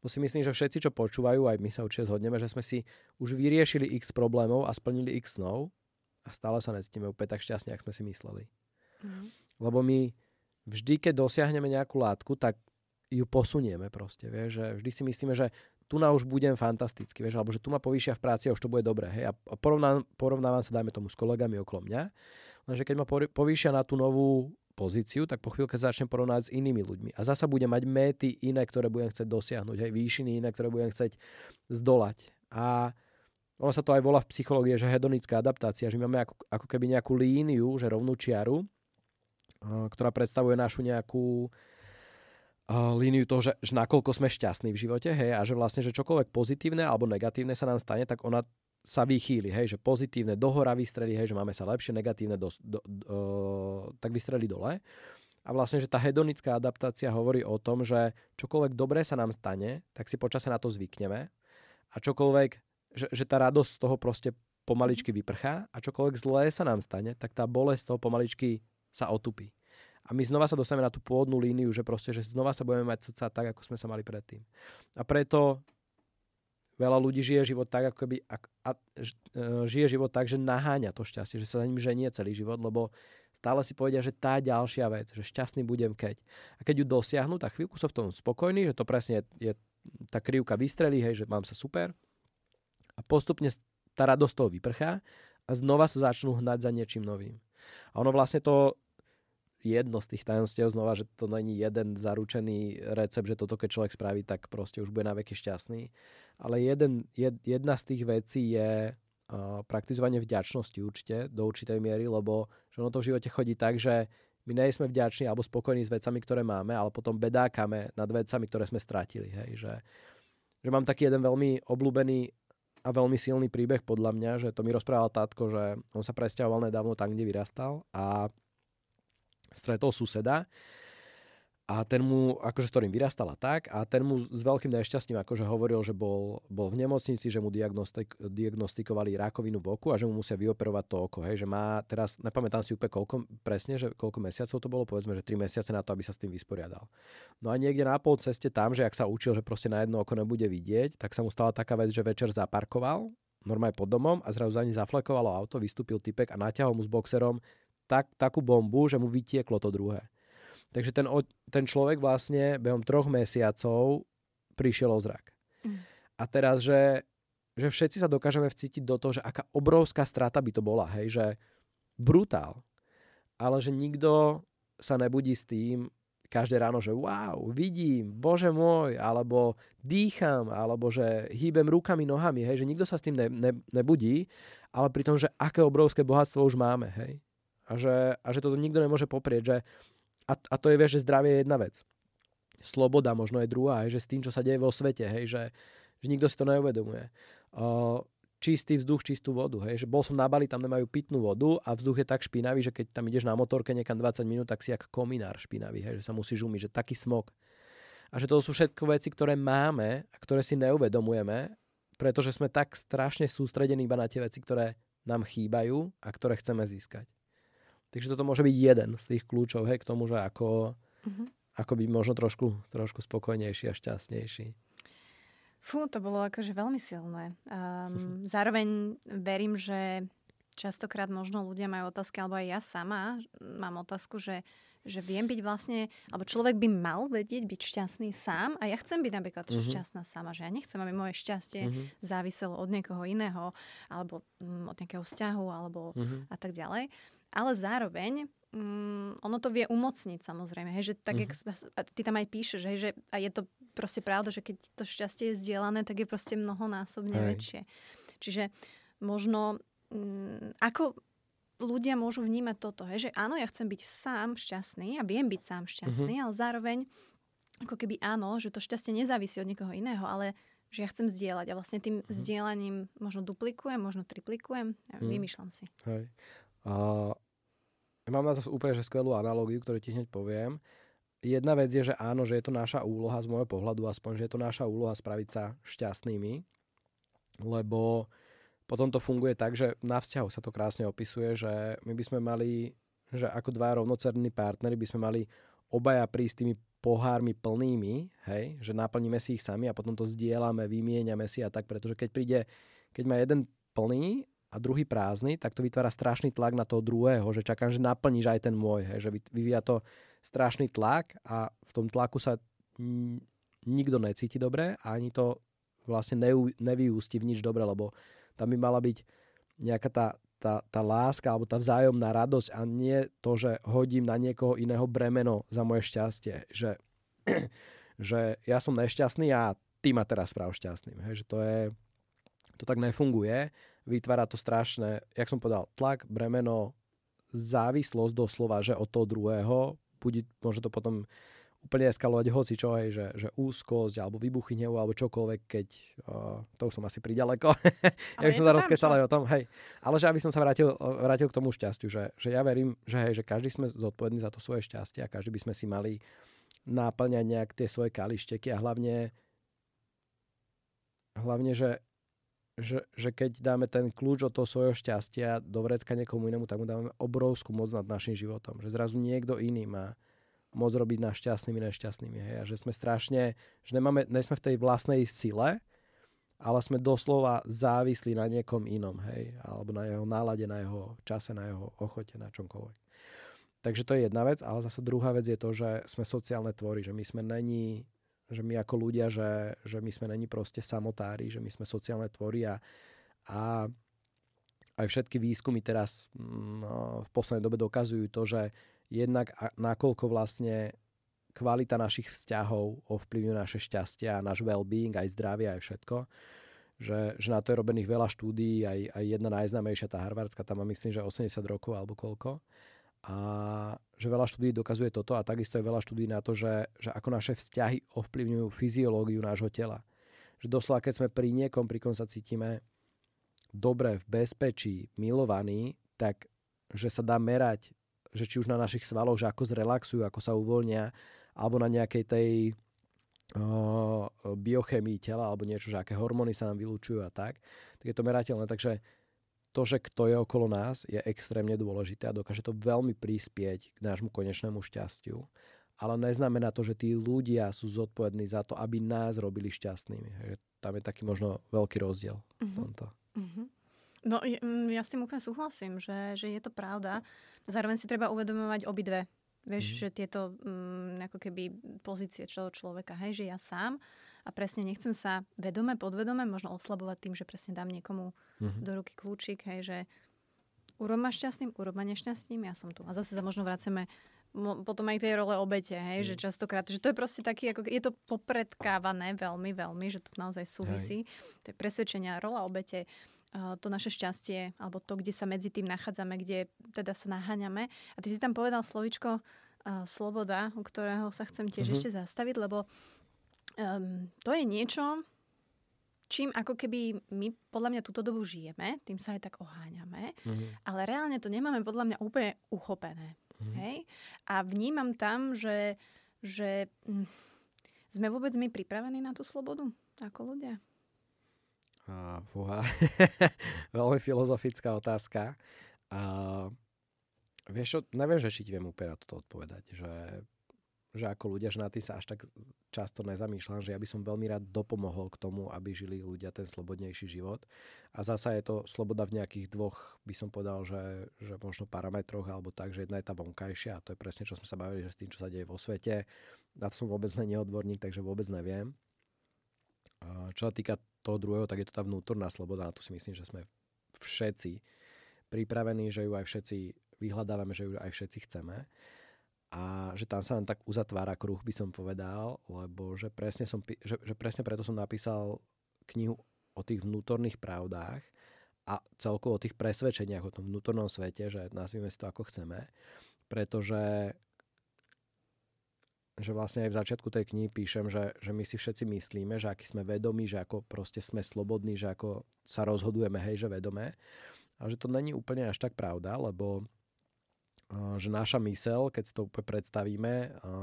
Bo si myslím, že všetci, čo počúvajú, aj my sa určite zhodneme, že sme si už vyriešili x problémov a splnili x snov a stále sa necítime úplne tak šťastne, ako sme si mysleli. Mm. Lebo my vždy, keď dosiahneme nejakú látku, tak ju posunieme proste, vieš, že vždy si myslíme, že tu na už budem fantastický, vieš, alebo že tu ma povýšia v práci a už to bude dobré, hej, a porovnávam, porovnávam sa, dajme tomu, s kolegami okolo mňa, lenže keď ma povýšia na tú novú pozíciu, tak po chvíľke začnem porovnať s inými ľuďmi. A zasa budem mať méty iné, ktoré budem chcieť dosiahnuť, hej, výšiny iné, ktoré budem chcieť zdolať. A ono sa to aj volá v psychológii, že hedonická adaptácia, že máme ako, ako keby nejakú líniu, že rovnú čiaru, ktorá predstavuje našu nejakú líniu toho, že, že nakoľko sme šťastní v živote, hej, a že vlastne, že čokoľvek pozitívne alebo negatívne sa nám stane, tak ona sa vychýli, hej, že pozitívne dohora vystrelí, hej, že máme sa lepšie, negatívne do, do, do, tak vystrelí dole. A vlastne, že tá hedonická adaptácia hovorí o tom, že čokoľvek dobré sa nám stane, tak si počase na to zvykneme a čokoľvek, že, že tá radosť z toho proste pomaličky vyprchá a čokoľvek zlé sa nám stane, tak tá bolesť z toho pomaličky sa otupí. A my znova sa dostaneme na tú pôvodnú líniu, že proste, že znova sa budeme mať srdca tak, ako sme sa mali predtým. A preto veľa ľudí žije život tak, ako by, a, a, e, žije život tak, že naháňa to šťastie, že sa za ním ženie celý život, lebo stále si povedia, že tá ďalšia vec, že šťastný budem keď. A keď ju dosiahnu, tak chvíľku sú v tom spokojní, že to presne je, je tá krivka vystrelí, hej, že mám sa super. A postupne tá radosť toho vyprchá a znova sa začnú hnať za niečím novým. A ono vlastne to jedno z tých tajomstiev znova, že to není jeden zaručený recept, že toto keď človek spraví, tak proste už bude na veky šťastný. Ale jeden, jed, jedna z tých vecí je uh, praktizovanie vďačnosti určite, do určitej miery, lebo že ono to v živote chodí tak, že my nie sme vďační alebo spokojní s vecami, ktoré máme, ale potom bedákame nad vecami, ktoré sme stratili. Hej, že, že mám taký jeden veľmi obľúbený a veľmi silný príbeh podľa mňa, že to mi rozprával tátko, že on sa presťahoval nedávno tam, kde vyrastal a stretol suseda a ten mu, akože s ktorým vyrastala tak, a ten mu s veľkým nešťastím akože hovoril, že bol, bol v nemocnici, že mu diagnostik, diagnostikovali rakovinu v oku a že mu musia vyoperovať to oko, hej, že má teraz, nepamätám si úplne koľko, presne, že koľko mesiacov to bolo, povedzme, že 3 mesiace na to, aby sa s tým vysporiadal. No a niekde na pol ceste tam, že ak sa učil, že proste na jedno oko nebude vidieť, tak sa mu stala taká vec, že večer zaparkoval, normálne pod domom a zrazu za ním zaflekovalo auto, vystúpil typek a naťahol mu s boxerom tak, takú bombu, že mu vytieklo to druhé. Takže ten, ten človek vlastne behom troch mesiacov prišiel o zrak. Mm. A teraz, že, že všetci sa dokážeme vcítiť do toho, že aká obrovská strata by to bola, hej, že brutál. Ale že nikto sa nebudí s tým každé ráno, že wow, vidím, bože môj, alebo dýcham, alebo že hýbem rukami, nohami, hej, že nikto sa s tým ne, ne, nebudí, ale pri tom, že aké obrovské bohatstvo už máme, hej. A že, a že toto nikto nemôže poprieť. Že, a, a to je, vieš, že zdravie je jedna vec. Sloboda možno je druhá, že s tým, čo sa deje vo svete, hej, že, že nikto si to neuvedomuje. Uh, čistý vzduch, čistú vodu. Hej. Že bol som na Bali, tam nemajú pitnú vodu a vzduch je tak špinavý, že keď tam ideš na motorke niekam 20 minút, tak si jak kominár špinavý, hej, že sa musíš umyť, že taký smog. A že to sú všetko veci, ktoré máme a ktoré si neuvedomujeme, pretože sme tak strašne sústredení iba na tie veci, ktoré nám chýbajú a ktoré chceme získať. Takže toto môže byť jeden z tých kľúčov hej, k tomu, že ako, uh-huh. ako byť možno trošku, trošku spokojnejší a šťastnejší. Fú, to bolo akože veľmi silné. Um, *laughs* zároveň verím, že častokrát možno ľudia majú otázky, alebo aj ja sama mám otázku, že, že viem byť vlastne, alebo človek by mal vedieť byť šťastný sám a ja chcem byť napríklad uh-huh. šťastná sama, že ja nechcem, aby moje šťastie uh-huh. záviselo od niekoho iného, alebo um, od nejakého vzťahu, alebo uh-huh. a tak ďalej. Ale zároveň um, ono to vie umocniť samozrejme, hej, že tak, uh-huh. jak, ty tam aj píšeš, hej, že a je to proste pravda, že keď to šťastie je zdieľané, tak je proste mnohonásobne Hej. väčšie. Čiže možno mm, ako ľudia môžu vnímať toto, hej, že áno, ja chcem byť sám šťastný a viem byť sám šťastný, uh-huh. ale zároveň ako keby áno, že to šťastie nezávisí od niekoho iného, ale že ja chcem zdieľať a vlastne tým uh-huh. zdieľaním možno duplikujem, možno triplikujem, ja uh-huh. vymýšľam si. Hej. Ja mám na to úplne že skvelú analógiu, ktorú ti hneď poviem. Jedna vec je, že áno, že je to naša úloha z môjho pohľadu aspoň, že je to naša úloha spraviť sa šťastnými, lebo potom to funguje tak, že na vzťahu sa to krásne opisuje, že my by sme mali, že ako dva rovnocerní partnery by sme mali obaja prísť tými pohármi plnými, hej, že naplníme si ich sami a potom to zdieľame, vymieňame si a tak, pretože keď príde, keď má jeden plný a druhý prázdny, tak to vytvára strašný tlak na toho druhého, že čakám, že naplníš aj ten môj, hej, že vyvíja to strašný tlak a v tom tlaku sa nikto necíti dobre a ani to vlastne nevyústi v nič dobre, lebo tam by mala byť nejaká tá, tá, tá láska alebo tá vzájomná radosť a nie to, že hodím na niekoho iného bremeno za moje šťastie. Že, *clears throat* že ja som nešťastný a ty ma teraz správ šťastným. Hej, že to je, to tak nefunguje. Vytvára to strašné, jak som povedal, tlak, bremeno, závislosť doslova, že od toho druhého budí, môže to potom úplne eskalovať hoci čo, hej, že, že úzkosť alebo výbuchy hnevu alebo čokoľvek, keď uh, to už som asi priďaleko. *laughs* ja by som sa rozkesal aj o tom, hej. Ale že aby som sa vrátil, vrátil k tomu šťastiu, že, že ja verím, že hej, že každý sme zodpovední za to svoje šťastie a každý by sme si mali náplňať nejak tie svoje kališteky a hlavne hlavne, že že, že keď dáme ten kľúč od toho svojho šťastia do vrecka niekomu inému, tak mu dáme obrovskú moc nad našim životom. Že zrazu niekto iný má moc robiť nás šťastnými, nešťastnými. Hej? A že sme strašne, že nemáme, ne sme v tej vlastnej sile, ale sme doslova závislí na niekom inom, hej? alebo na jeho nálade, na jeho čase, na jeho ochote, na čomkoľvek. Takže to je jedna vec, ale zase druhá vec je to, že sme sociálne tvory, že my sme není že my ako ľudia, že, že my sme není proste samotári, že my sme sociálne tvory a, a aj všetky výskumy teraz mm, no, v poslednej dobe dokazujú to, že jednak nakoľko vlastne kvalita našich vzťahov ovplyvňuje naše šťastie a náš well-being, aj zdravie, aj všetko. Že, že na to je robených veľa štúdií, aj, aj jedna najznámejšia, tá harvardská, tam má myslím, že 80 rokov alebo koľko. A že veľa štúdí dokazuje toto a takisto je veľa štúdí na to, že, že ako naše vzťahy ovplyvňujú fyziológiu nášho tela. Že doslova, keď sme pri niekom, pri kom sa cítime dobre, v bezpečí, milovaní, tak že sa dá merať, že či už na našich svaloch, že ako zrelaxujú, ako sa uvoľnia, alebo na nejakej tej biochemii tela, alebo niečo, že aké hormóny sa nám vylúčujú a tak, tak je to merateľné. Takže to, že kto je okolo nás, je extrémne dôležité a dokáže to veľmi prispieť k nášmu konečnému šťastiu. Ale neznamená to, že tí ľudia sú zodpovední za to, aby nás robili šťastnými. Tam je taký možno veľký rozdiel v mhm. tomto. Mm-hmm. No, mm, ja s tým úplne súhlasím, že, že je to pravda. Zároveň si treba uvedomovať obidve. Vieš, mm-hmm. že tieto mm, ako keby pozície človeka, hej, že ja sám a presne nechcem sa vedome, podvedome možno oslabovať tým, že presne dám niekomu mm-hmm. do ruky kľúčik, hej, že urob ma šťastným, urob ma nešťastným, ja som tu. A zase sa možno vraceme potom aj tej role obete, hej, mm. že častokrát, že to je proste taký, ako, je to popredkávané veľmi, veľmi, že to naozaj súvisí. Je presvedčenia, rola obete, to naše šťastie, alebo to, kde sa medzi tým nachádzame, kde teda sa naháňame. A ty si tam povedal slovičko uh, sloboda, u ktorého sa chcem tiež mm-hmm. ešte zastaviť, lebo um, to je niečo, čím ako keby my podľa mňa túto dobu žijeme, tým sa aj tak oháňame, Mhm. ale reálne to nemáme podľa mňa úplne uchopené. Mhm. Hej? A vnímam tam, že, že hm, sme vôbec my pripravení na tú slobodu ako ľudia. A, fúha. *laughs* Veľmi filozofická otázka. A, vieš čo, neviem, že či ti viem úplne na toto odpovedať, že, že ako ľudia, na tým sa až tak často nezamýšľam, že ja by som veľmi rád dopomohol k tomu, aby žili ľudia ten slobodnejší život. A zasa je to sloboda v nejakých dvoch, by som povedal, že, že možno parametroch, alebo tak, že jedna je tá vonkajšia a to je presne, čo sme sa bavili, že s tým, čo sa deje vo svete. Na to som vôbec není odborník, takže vôbec neviem. Čo sa týka toho druhého, tak je to tá vnútorná sloboda. A tu si myslím, že sme všetci pripravení, že ju aj všetci vyhľadávame, že ju aj všetci chceme. A že tam sa len tak uzatvára kruh, by som povedal, lebo že presne, som, že, že presne preto som napísal knihu o tých vnútorných pravdách a celkovo o tých presvedčeniach o tom vnútornom svete, že nazvime si to ako chceme, pretože že vlastne aj v začiatku tej knihy píšem, že, že my si všetci myslíme, že aký sme vedomí, že ako proste sme slobodní, že ako sa rozhodujeme, hej, že vedome. A že to není úplne až tak pravda, lebo že naša mysel, keď si to úplne predstavíme,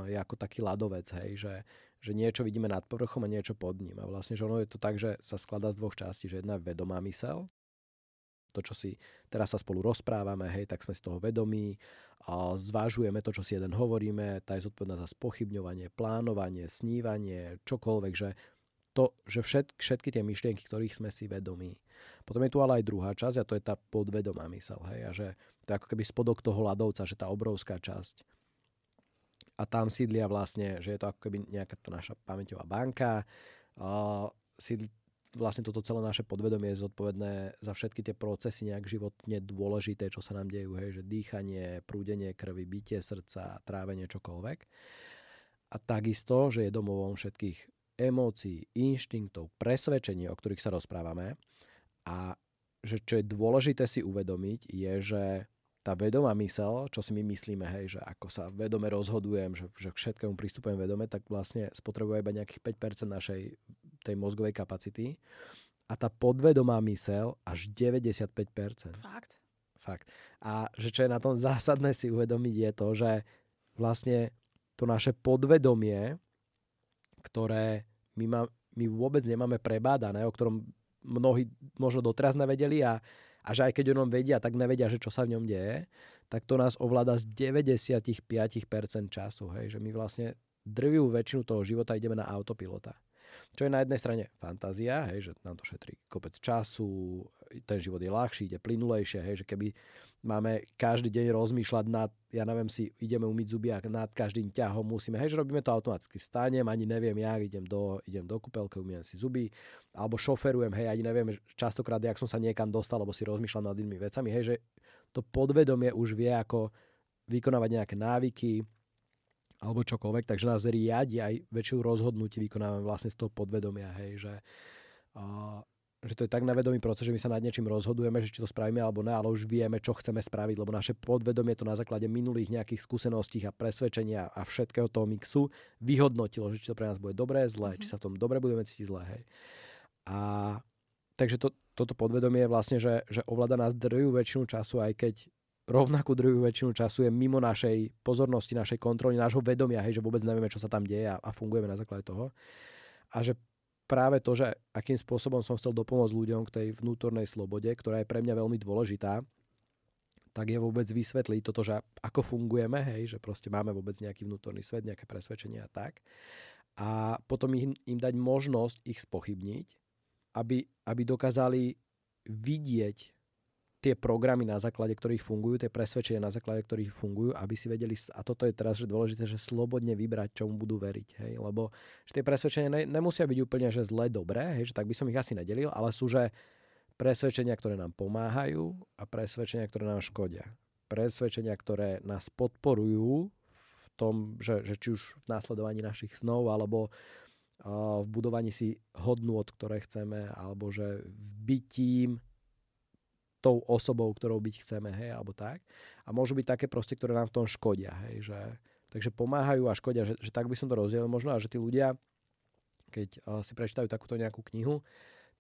je ako taký ľadovec, hej, že, že niečo vidíme nad povrchom a niečo pod ním. A vlastne, že ono je to tak, že sa skladá z dvoch častí, že jedna je vedomá mysel, to, čo si teraz sa spolu rozprávame, hej, tak sme z toho vedomí, a zvážujeme to, čo si jeden hovoríme, tá je zodpovedná za spochybňovanie, plánovanie, snívanie, čokoľvek, že to, že všet, všetky tie myšlienky, ktorých sme si vedomí. Potom je tu ale aj druhá časť a to je tá podvedomá mysel, hej, a že to je ako keby spodok toho ľadovca, že tá obrovská časť. A tam sídlia vlastne, že je to ako keby nejaká tá naša pamäťová banka, a sídli, vlastne toto celé naše podvedomie je zodpovedné za všetky tie procesy nejak životne dôležité, čo sa nám dejú, hej, že dýchanie, prúdenie krvi, bytie srdca, trávenie, čokoľvek. A takisto, že je domovom všetkých emócií, inštinktov, presvedčení, o ktorých sa rozprávame. A že čo je dôležité si uvedomiť, je, že tá vedomá mysel, čo si my myslíme, hej, že ako sa vedome rozhodujem, že, že k všetkému pristupujem vedome, tak vlastne spotrebuje iba nejakých 5% našej tej mozgovej kapacity. A tá podvedomá mysel až 95%. Fakt? Fakt. A že čo je na tom zásadné si uvedomiť je to, že vlastne to naše podvedomie, ktoré my, má, my vôbec nemáme prebádané, o ktorom mnohí možno doteraz nevedeli a, a že aj keď o ňom vedia, tak nevedia, že čo sa v ňom deje, tak to nás ovláda z 95% času. Hej? Že my vlastne drvivú väčšinu toho života ideme na autopilota. Čo je na jednej strane fantázia, hej, že nám to šetrí kopec času, ten život je ľahší, ide plynulejšie, hej, že keby máme každý deň rozmýšľať nad, ja neviem si, ideme umyť zuby a nad každým ťahom musíme, hej, že robíme to automaticky. Vstanem, ani neviem ja, idem do, idem do kúpelky, umiem si zuby, alebo šoferujem, hej, ani neviem, častokrát, jak som sa niekam dostal, lebo si rozmýšľam nad inými vecami, hej, že to podvedomie už vie, ako vykonávať nejaké návyky, alebo čokoľvek, takže nás riadi aj väčšiu rozhodnutí vykonávame vlastne z toho podvedomia, hej, že, uh, že to je tak nevedomý proces, že my sa nad niečím rozhodujeme, že či to spravíme alebo ne, ale už vieme, čo chceme spraviť, lebo naše podvedomie to na základe minulých nejakých skúseností a presvedčenia a všetkého toho mixu vyhodnotilo, že či to pre nás bude dobré, zlé, mm-hmm. či sa v tom dobre budeme cítiť zlé, hej. A takže to, toto podvedomie je vlastne, že, že ovláda nás drvú väčšinu času, aj keď rovnakú druhú väčšinu času je mimo našej pozornosti, našej kontroly, nášho vedomia, hej, že vôbec nevieme, čo sa tam deje a, a fungujeme na základe toho. A že práve to, že akým spôsobom som chcel dopomôcť ľuďom k tej vnútornej slobode, ktorá je pre mňa veľmi dôležitá, tak je vôbec vysvetliť toto, že ako fungujeme, hej, že proste máme vôbec nejaký vnútorný svet, nejaké presvedčenia a tak. A potom im, im dať možnosť ich spochybniť, aby, aby dokázali vidieť tie programy, na základe ktorých fungujú, tie presvedčenia, na základe ktorých fungujú, aby si vedeli, a toto je teraz že dôležité, že slobodne vybrať, čomu budú veriť. Hej? Lebo že tie presvedčenia ne, nemusia byť úplne že zle dobré, hej? že tak by som ich asi nedelil, ale sú že presvedčenia, ktoré nám pomáhajú a presvedčenia, ktoré nám škodia. Presvedčenia, ktoré nás podporujú v tom, že, že či už v následovaní našich snov, alebo v budovaní si hodnôt, ktoré chceme, alebo že v bytím tou osobou, ktorou byť chceme, hej, alebo tak. A môžu byť také proste, ktoré nám v tom škodia, hej, že, takže pomáhajú a škodia, že, že tak by som to rozdielil možno a že tí ľudia, keď uh, si prečítajú takúto nejakú knihu,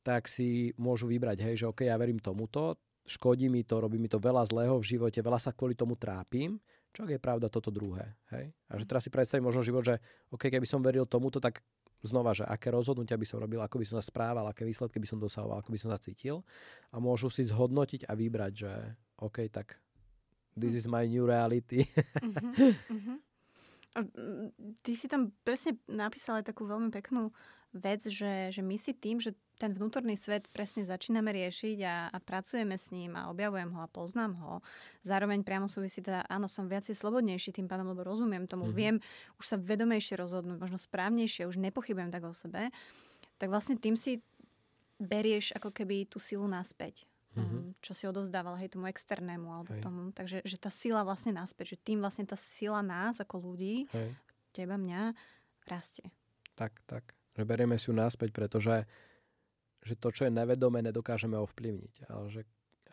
tak si môžu vybrať, hej, že OK, ja verím tomuto, škodí mi to, robí mi to veľa zlého v živote, veľa sa kvôli tomu trápim, čo je pravda toto druhé. Hej? A že teraz si predstavím možno život, že OK, keby som veril tomuto, tak znova, že aké rozhodnutia by som robil, ako by som sa správal, aké výsledky by som dosahoval, ako by som sa cítil. A môžu si zhodnotiť a vybrať, že OK, tak this is my new reality. *laughs* Uh-huh, uh-huh. Ty si tam presne napísal aj takú veľmi peknú vec, že, že my si tým, že ten vnútorný svet presne začíname riešiť a, a pracujeme s ním a objavujem ho a poznám ho. Zároveň priamo súvisí teda, áno, som viacej slobodnejší tým pádom, lebo rozumiem tomu, mm-hmm. viem už sa vedomejšie rozhodnúť, možno správnejšie, už nepochybujem tak o sebe. Tak vlastne tým si berieš ako keby tú silu naspäť. Mm-hmm. čo si odovzdával hej, tomu externému alebo hej. tomu. Takže že tá sila vlastne naspäť, že tým vlastne tá sila nás ako ľudí, hej. teba, mňa, rastie. Tak, tak. Že berieme si ju naspäť, pretože že to, čo je nevedomé, nedokážeme ovplyvniť. Ale že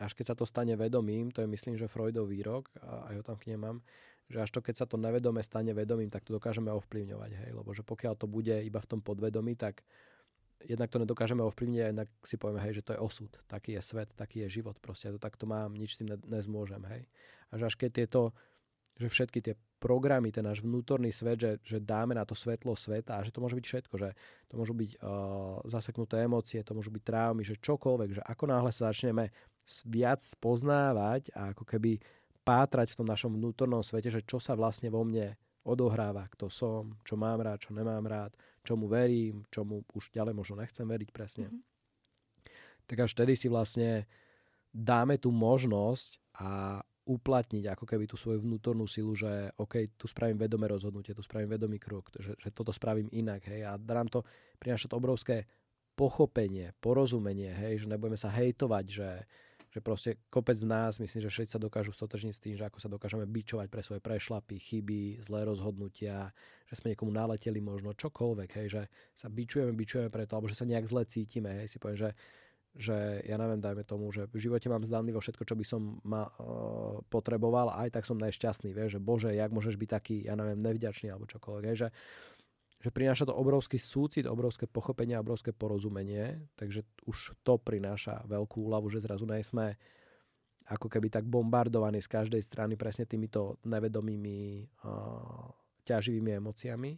až keď sa to stane vedomým, to je myslím, že Freudov výrok, a aj ho tam k nemám, že až to, keď sa to nevedome stane vedomým, tak to dokážeme ovplyvňovať. Hej? Lebo že pokiaľ to bude iba v tom podvedomí, tak jednak to nedokážeme ovplyvniť jednak si povieme, hej, že to je osud, taký je svet, taký je život, proste to takto mám, nič s tým ne- nezmôžem, hej. A že až keď tieto, že všetky tie programy, ten náš vnútorný svet, že, že dáme na to svetlo sveta a že to môže byť všetko, že to môžu byť uh, zaseknuté emócie, to môžu byť traumy, že čokoľvek, že ako náhle sa začneme viac spoznávať a ako keby pátrať v tom našom vnútornom svete, že čo sa vlastne vo mne odohráva, kto som, čo mám rád, čo nemám rád, čomu verím, čomu už ďalej možno nechcem veriť presne. Mm-hmm. Tak až vtedy si vlastne dáme tú možnosť a uplatniť ako keby tú svoju vnútornú silu, že OK, tu spravím vedomé rozhodnutie, tu spravím vedomý krok, že, že toto spravím inak, hej, a nám to, prináša to obrovské pochopenie, porozumenie, hej, že nebudeme sa hejtovať, že, že proste kopec z nás, myslím, že všetci sa dokážu stotožniť s tým, že ako sa dokážeme bičovať pre svoje prešlapy, chyby, zlé rozhodnutia, že sme niekomu naleteli možno čokoľvek, hej, že sa bičujeme, bičujeme preto, alebo že sa nejak zle cítime, hej, si poviem, že že ja neviem, dajme tomu, že v živote mám zdanlivo všetko, čo by som ma, uh, potreboval a aj tak som nešťastný, vieš, že bože, jak môžeš byť taký, ja neviem, nevďačný alebo čokoľvek, vieš, že, že prináša to obrovský súcit, obrovské pochopenie, obrovské porozumenie, takže už to prináša veľkú úľavu, že zrazu nejsme ako keby tak bombardovaní z každej strany presne týmito nevedomými uh, ťaživými emóciami.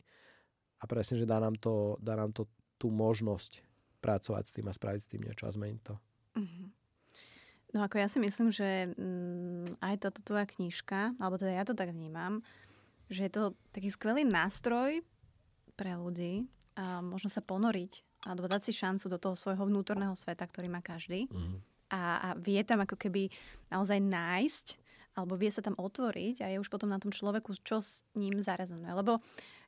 A presne, že dá nám to, dá nám to tú možnosť pracovať s tým a spraviť s tým niečo a zmeniť to. Mm-hmm. No ako ja si myslím, že mm, aj táto tvoja knižka, alebo teda ja to tak vnímam, že je to taký skvelý nástroj pre ľudí a možno sa ponoriť alebo dať si šancu do toho svojho vnútorného sveta, ktorý má každý. Mm-hmm. A, a vie tam ako keby naozaj nájsť alebo vie sa tam otvoriť a je už potom na tom človeku, čo s ním zarezonuje. Lebo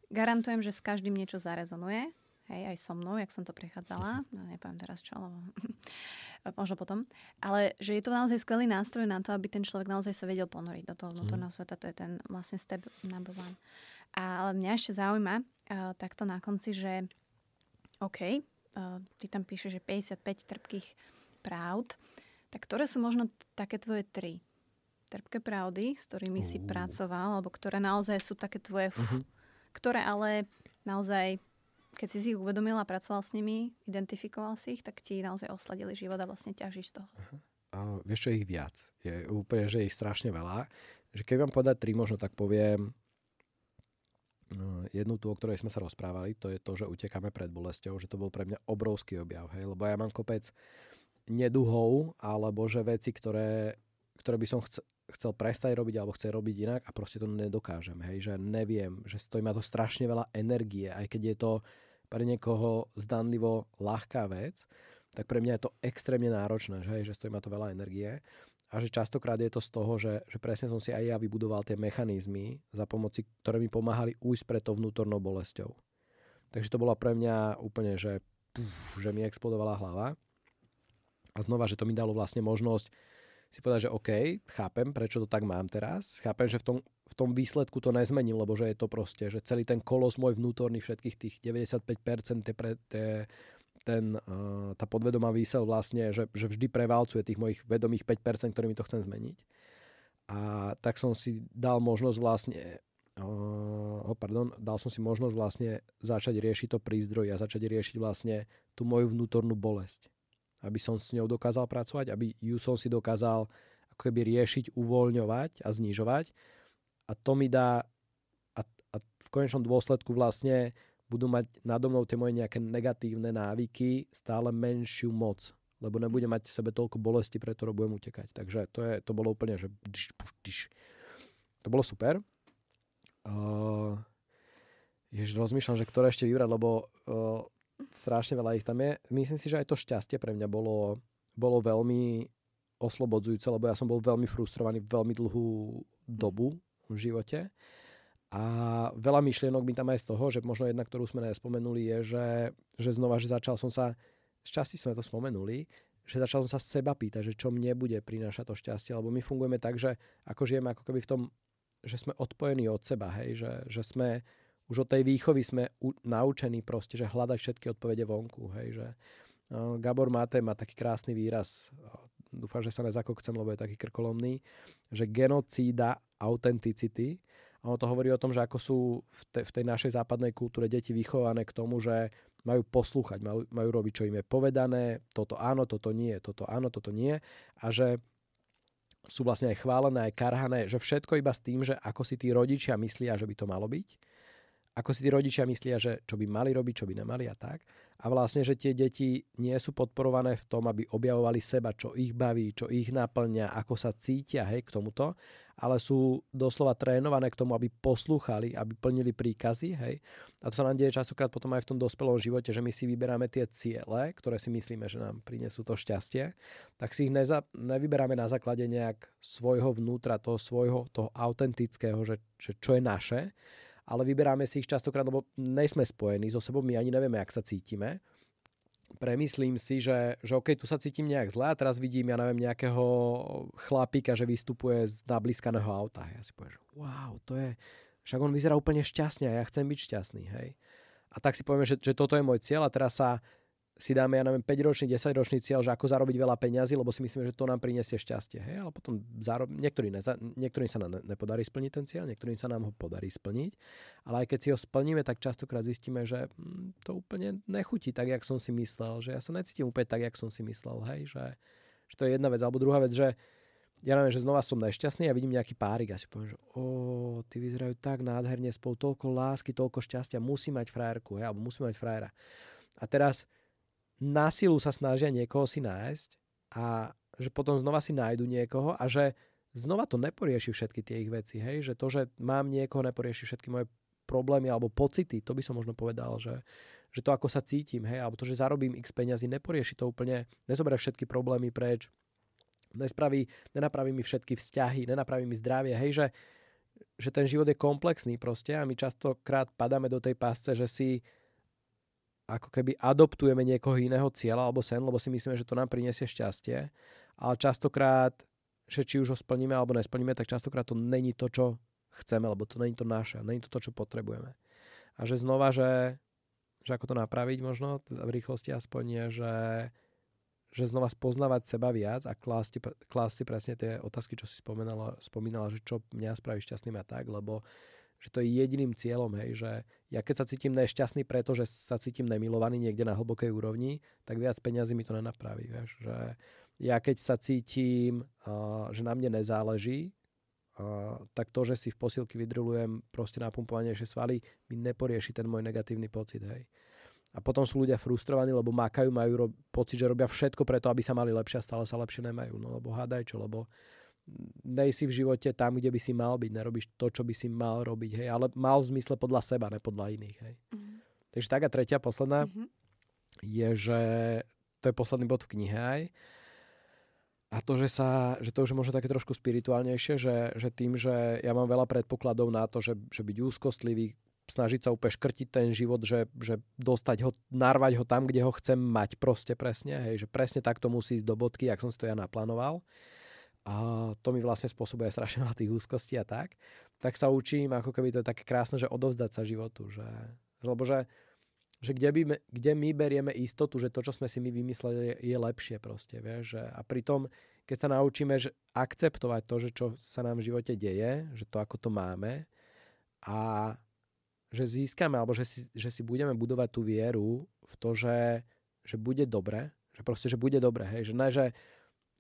garantujem, že s každým niečo zarezonuje hej, aj so mnou, jak som to prechádzala, no nepoviem teraz čo, lebo *laughs* možno potom, ale že je to naozaj skvelý nástroj na to, aby ten človek naozaj sa vedel ponoriť do toho vnútorného mm. sveta, to je ten vlastne step number one. A, ale mňa ešte zaujíma uh, takto na konci, že OK, uh, ty tam píšeš, že 55 trpkých pravd, tak ktoré sú možno také tvoje tri trpké pravdy, s ktorými uh. si pracoval, alebo ktoré naozaj sú také tvoje, uh-huh. ktoré ale naozaj keď si si ich uvedomil a pracoval s nimi, identifikoval si ich, tak ti naozaj osladili život a vlastne ťažíš z toho. A vieš čo, ich viac. Je úplne, že ich strašne veľa. Že keď vám podať tri, možno tak poviem no, jednu tú, o ktorej sme sa rozprávali, to je to, že utekáme pred bolesťou, že to bol pre mňa obrovský objav, hej, lebo ja mám kopec neduhov, alebo že veci, ktoré, ktoré by som chcel, chcel prestať robiť alebo chce robiť inak a proste to nedokážem, hej, že neviem, že stojí ma to strašne veľa energie, aj keď je to pre niekoho zdanlivo ľahká vec, tak pre mňa je to extrémne náročné, že, že stojí ma to veľa energie a že častokrát je to z toho, že, že presne som si aj ja vybudoval tie mechanizmy, za pomoci ktoré mi pomáhali ujsť pre to vnútornou bolesťou. Takže to bola pre mňa úplne, že, puf, že mi explodovala hlava. A znova, že to mi dalo vlastne možnosť si povedať, že OK, chápem, prečo to tak mám teraz. Chápem, že v tom, v tom výsledku to nezmením, lebo že je to proste, že celý ten kolos môj vnútorný, všetkých tých 95% tie pre, tie, ten, uh, tá podvedomá výsel vlastne, že, že vždy prevalcuje tých mojich vedomých 5%, ktorými to chcem zmeniť. A tak som si dal možnosť vlastne uh, oh, pardon, dal som si možnosť vlastne začať riešiť to prízdroj a začať riešiť vlastne tú moju vnútornú bolesť. Aby som s ňou dokázal pracovať, aby ju som si dokázal ako keby riešiť, uvoľňovať a znižovať. A to mi dá a, a v konečnom dôsledku vlastne budú mať nado mnou tie moje nejaké negatívne návyky stále menšiu moc lebo nebudem mať v sebe toľko bolesti, pre ktoré budem utekať. Takže to, je, to bolo úplne, že. To bolo super. Uh, jež rozmýšľam, že ktoré ešte vybrať, lebo uh, strašne veľa ich tam je. Myslím si, že aj to šťastie pre mňa bolo, bolo veľmi oslobodzujúce, lebo ja som bol veľmi frustrovaný veľmi dlhú dobu v živote. A veľa myšlienok mi tam aj z toho, že možno jedna, ktorú sme nespomenuli, je, že, že znova, že začal som sa z časti sme to spomenuli, že začal som sa seba pýtať, že čo mne bude prinášať to šťastie, lebo my fungujeme tak, že ako žijeme ako keby v tom, že sme odpojení od seba, hej, že, že sme už od tej výchovy sme u, naučení proste, že hľadať všetky odpovede vonku, hej, že uh, Gabor Mate má taký krásny výraz, uh, dúfam, že sa nezakokcem, lebo je taký krkolomný, že genocída autenticity, a ono to hovorí o tom, že ako sú v, te, v tej našej západnej kultúre deti vychované k tomu, že majú poslúchať, majú, majú robiť, čo im je povedané, toto áno, toto nie, toto áno, toto nie. A že sú vlastne aj chválené, aj karhané, že všetko iba s tým, že ako si tí rodičia myslia, že by to malo byť ako si tí rodičia myslia, že čo by mali robiť, čo by nemali a tak. A vlastne, že tie deti nie sú podporované v tom, aby objavovali seba, čo ich baví, čo ich naplňa, ako sa cítia hej, k tomuto, ale sú doslova trénované k tomu, aby poslúchali, aby plnili príkazy. Hej. A to sa nám deje častokrát potom aj v tom dospelom živote, že my si vyberáme tie ciele, ktoré si myslíme, že nám prinesú to šťastie, tak si ich neza, nevyberáme na základe nejak svojho vnútra, toho svojho, toho autentického, že, že čo je naše, ale vyberáme si ich častokrát, lebo nejsme spojení so sebou, my ani nevieme, jak sa cítime. Premyslím si, že, že OK, tu sa cítim nejak zle a teraz vidím, ja neviem, nejakého chlapíka, že vystupuje z nablískaného auta. Ja si poviem, že wow, to je, však on vyzerá úplne šťastne a ja chcem byť šťastný, hej. A tak si povieme, že, že toto je môj cieľ a teraz sa si dáme, ja neviem, 5-ročný, 10-ročný cieľ, že ako zarobiť veľa peňazí, lebo si myslíme, že to nám prinesie šťastie. Hej? Ale potom zarob... niektorí, neza... niektorým sa nám nepodarí splniť ten cieľ, niektorým sa nám ho podarí splniť. Ale aj keď si ho splníme, tak častokrát zistíme, že hm, to úplne nechutí tak, jak som si myslel. Že ja sa necítim úplne tak, jak som si myslel. Hej? Že, že to je jedna vec. Alebo druhá vec, že ja neviem, že znova som nešťastný a vidím nejaký párik a si poviem, že o, ty vyzerajú tak nádherne spolu, toľko lásky, toľko šťastia, musí mať frajerku, hej? alebo musí mať frajera. A teraz na silu sa snažia niekoho si nájsť a že potom znova si nájdu niekoho a že znova to neporieši všetky tie ich veci, hej, že to, že mám niekoho, neporieši všetky moje problémy alebo pocity, to by som možno povedal, že, že to, ako sa cítim, hej, alebo to, že zarobím x peniazy, neporieši to úplne, nezoberie všetky problémy preč, nespraví, nenapraví mi všetky vzťahy, nenapraví mi zdravie, hej, že, že ten život je komplexný proste a my častokrát padáme do tej pásce, že si ako keby adoptujeme niekoho iného cieľa alebo sen, lebo si myslíme, že to nám priniesie šťastie. Ale častokrát, že či už ho splníme alebo nesplníme, tak častokrát to není to, čo chceme, lebo to není to naše, není to to, čo potrebujeme. A že znova, že, že ako to napraviť možno v rýchlosti aspoň je, že, že znova spoznávať seba viac a klásť, klásť si presne tie otázky, čo si spomínala, spomínala, že čo mňa spraví šťastným a tak, lebo že to je jediným cieľom, hej, že ja keď sa cítim nešťastný, pretože sa cítim nemilovaný niekde na hlbokej úrovni, tak viac peniazy mi to nenapraví, vieš, že ja keď sa cítim, uh, že na mne nezáleží, uh, tak to, že si v posilky vydrilujem proste napumpovanejšie svaly, mi neporieši ten môj negatívny pocit, hej. A potom sú ľudia frustrovaní, lebo makajú, majú ro- pocit, že robia všetko preto, aby sa mali lepšie a stále sa lepšie nemajú. No lebo hádaj čo, lebo nej si v živote tam, kde by si mal byť, nerobíš to, čo by si mal robiť, hej, ale mal v zmysle podľa seba, ne podľa iných, hej. Mm-hmm. Takže tak a tretia, posledná, mm-hmm. je, že to je posledný bod v knihe aj, a to, že, sa, že to už je možno také trošku spirituálnejšie, že, že tým, že ja mám veľa predpokladov na to, že, že byť úzkostlivý, snažiť sa úplne škrtiť ten život, že, že dostať ho, narvať ho tam, kde ho chcem mať proste presne, hej, že presne takto musí ísť do bodky, ak som si to ja naplánoval a to mi vlastne spôsobuje strašne veľa tých úzkostí a tak, tak sa učím, ako keby to je také krásne, že odovzdať sa životu, že, lebo že, že kde, by, kde my berieme istotu, že to, čo sme si my vymysleli, je, lepšie proste, vieš, že, a pritom, keď sa naučíme že akceptovať to, že čo sa nám v živote deje, že to, ako to máme a že získame, alebo že si, že si budeme budovať tú vieru v to, že, že bude dobre, že proste, že bude dobre, hej, že ne, že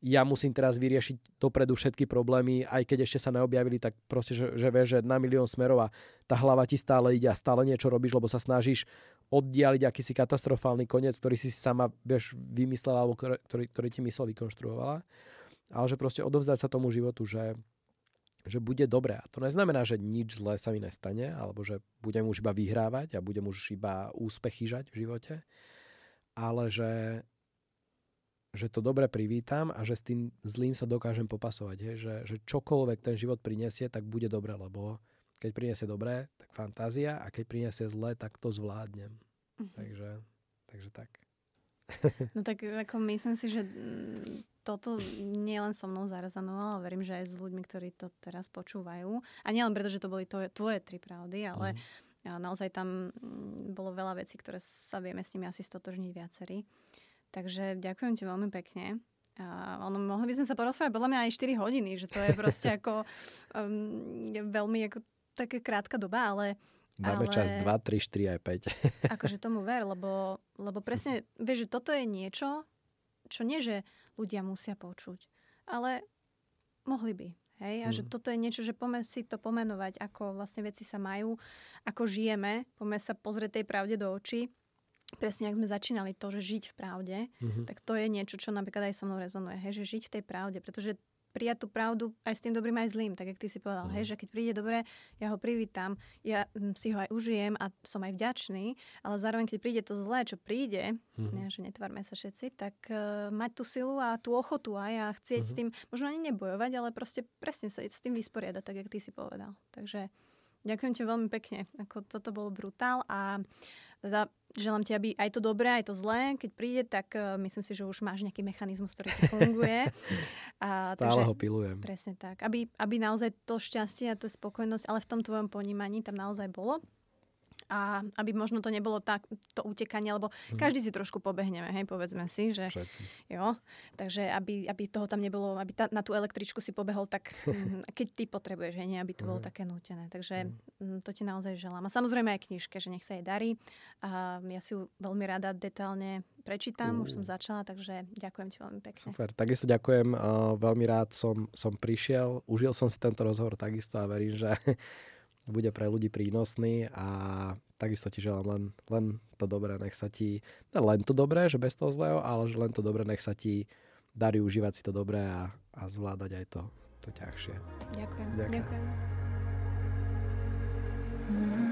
ja musím teraz vyriešiť dopredu všetky problémy, aj keď ešte sa neobjavili, tak proste, že, že vieš, že na milión smerov a tá hlava ti stále ide a stále niečo robíš, lebo sa snažíš oddialiť akýsi katastrofálny koniec, ktorý si sama vieš, vymyslela alebo ktorý, ktorý, ti mysel vykonštruovala. Ale že proste odovzdať sa tomu životu, že, že bude dobré. A to neznamená, že nič zlé sa mi nestane, alebo že budem už iba vyhrávať a budem už iba úspechy žať v živote, ale že, že to dobre privítam a že s tým zlým sa dokážem popasovať. Je? Že, že čokoľvek ten život prinesie, tak bude dobre, lebo keď prinesie dobré, tak fantázia a keď prinesie zlé, tak to zvládnem. Mm-hmm. Takže, takže tak. *laughs* No tak ako myslím si, že mm, toto nie len so mnou zarezonovalo, ale verím, že aj s ľuďmi, ktorí to teraz počúvajú. A nielen preto, že to boli tvoje, tvoje tri pravdy, ale mm. naozaj tam mm, bolo veľa vecí, ktoré sa vieme s nimi asi stotožniť viacerí. Takže ďakujem ti veľmi pekne. A ono, mohli by sme sa porozprávať podľa mňa aj 4 hodiny, že to je proste *laughs* ako um, veľmi ako také krátka doba, ale Máme ale... čas 2, 3, 4 aj 5. *laughs* akože tomu ver, lebo, lebo presne, vieš, že toto je niečo, čo nie, že ľudia musia počuť, ale mohli by. Hej? A mm. že toto je niečo, že poďme si to pomenovať, ako vlastne veci sa majú, ako žijeme, poďme sa pozrieť tej pravde do očí presne ak sme začínali to, že žiť v pravde, mm-hmm. tak to je niečo, čo napríklad aj so mnou rezonuje, hej, že žiť v tej pravde, pretože prijať tú pravdu aj s tým dobrým, aj zlým, tak jak ty si povedal, mm. hej, že keď príde dobre, ja ho privítam, ja hm, si ho aj užijem a som aj vďačný, ale zároveň keď príde to zlé, čo príde, mm. ne, že netvárme sa všetci, tak uh, mať tú silu a tú ochotu aj a chcieť mm. s tým, možno ani nebojovať, ale proste presne sa s tým vysporiadať, tak jak ty si povedal. Takže ďakujem ti veľmi pekne, ako toto bol brutál a teda želám ti, aby aj to dobré, aj to zlé, keď príde, tak uh, myslím si, že už máš nejaký mechanizmus, ktorý ti funguje. *laughs* A, Stále takže, ho pilujem. Presne tak. Aby, aby naozaj to šťastie a to spokojnosť, ale v tom tvojom ponímaní tam naozaj bolo a aby možno to nebolo tak, to utekanie, lebo hmm. každý si trošku pobehneme, hej, povedzme si, že Všetci. jo, takže aby, aby toho tam nebolo, aby ta, na tú električku si pobehol tak, *laughs* mm, keď ty potrebuješ, hej, nie, aby to bolo mhm. také nútené, takže hmm. to ti naozaj želám. A samozrejme aj knižke, že nech sa jej darí a ja si ju veľmi rada detálne prečítam, uh. už som začala, takže ďakujem ti veľmi pekne. Super, takisto ďakujem, uh, veľmi rád som, som prišiel, užil som si tento rozhovor takisto a verím, že *laughs* bude pre ľudí prínosný a takisto ti želám len, len to dobré, nech sa ti, ne len to dobré, že bez toho zlého, ale že len to dobré, nech sa ti darí užívať si to dobré a, a zvládať aj to, to ťažšie. Ďakujem. Ďakujem. Ďakujem.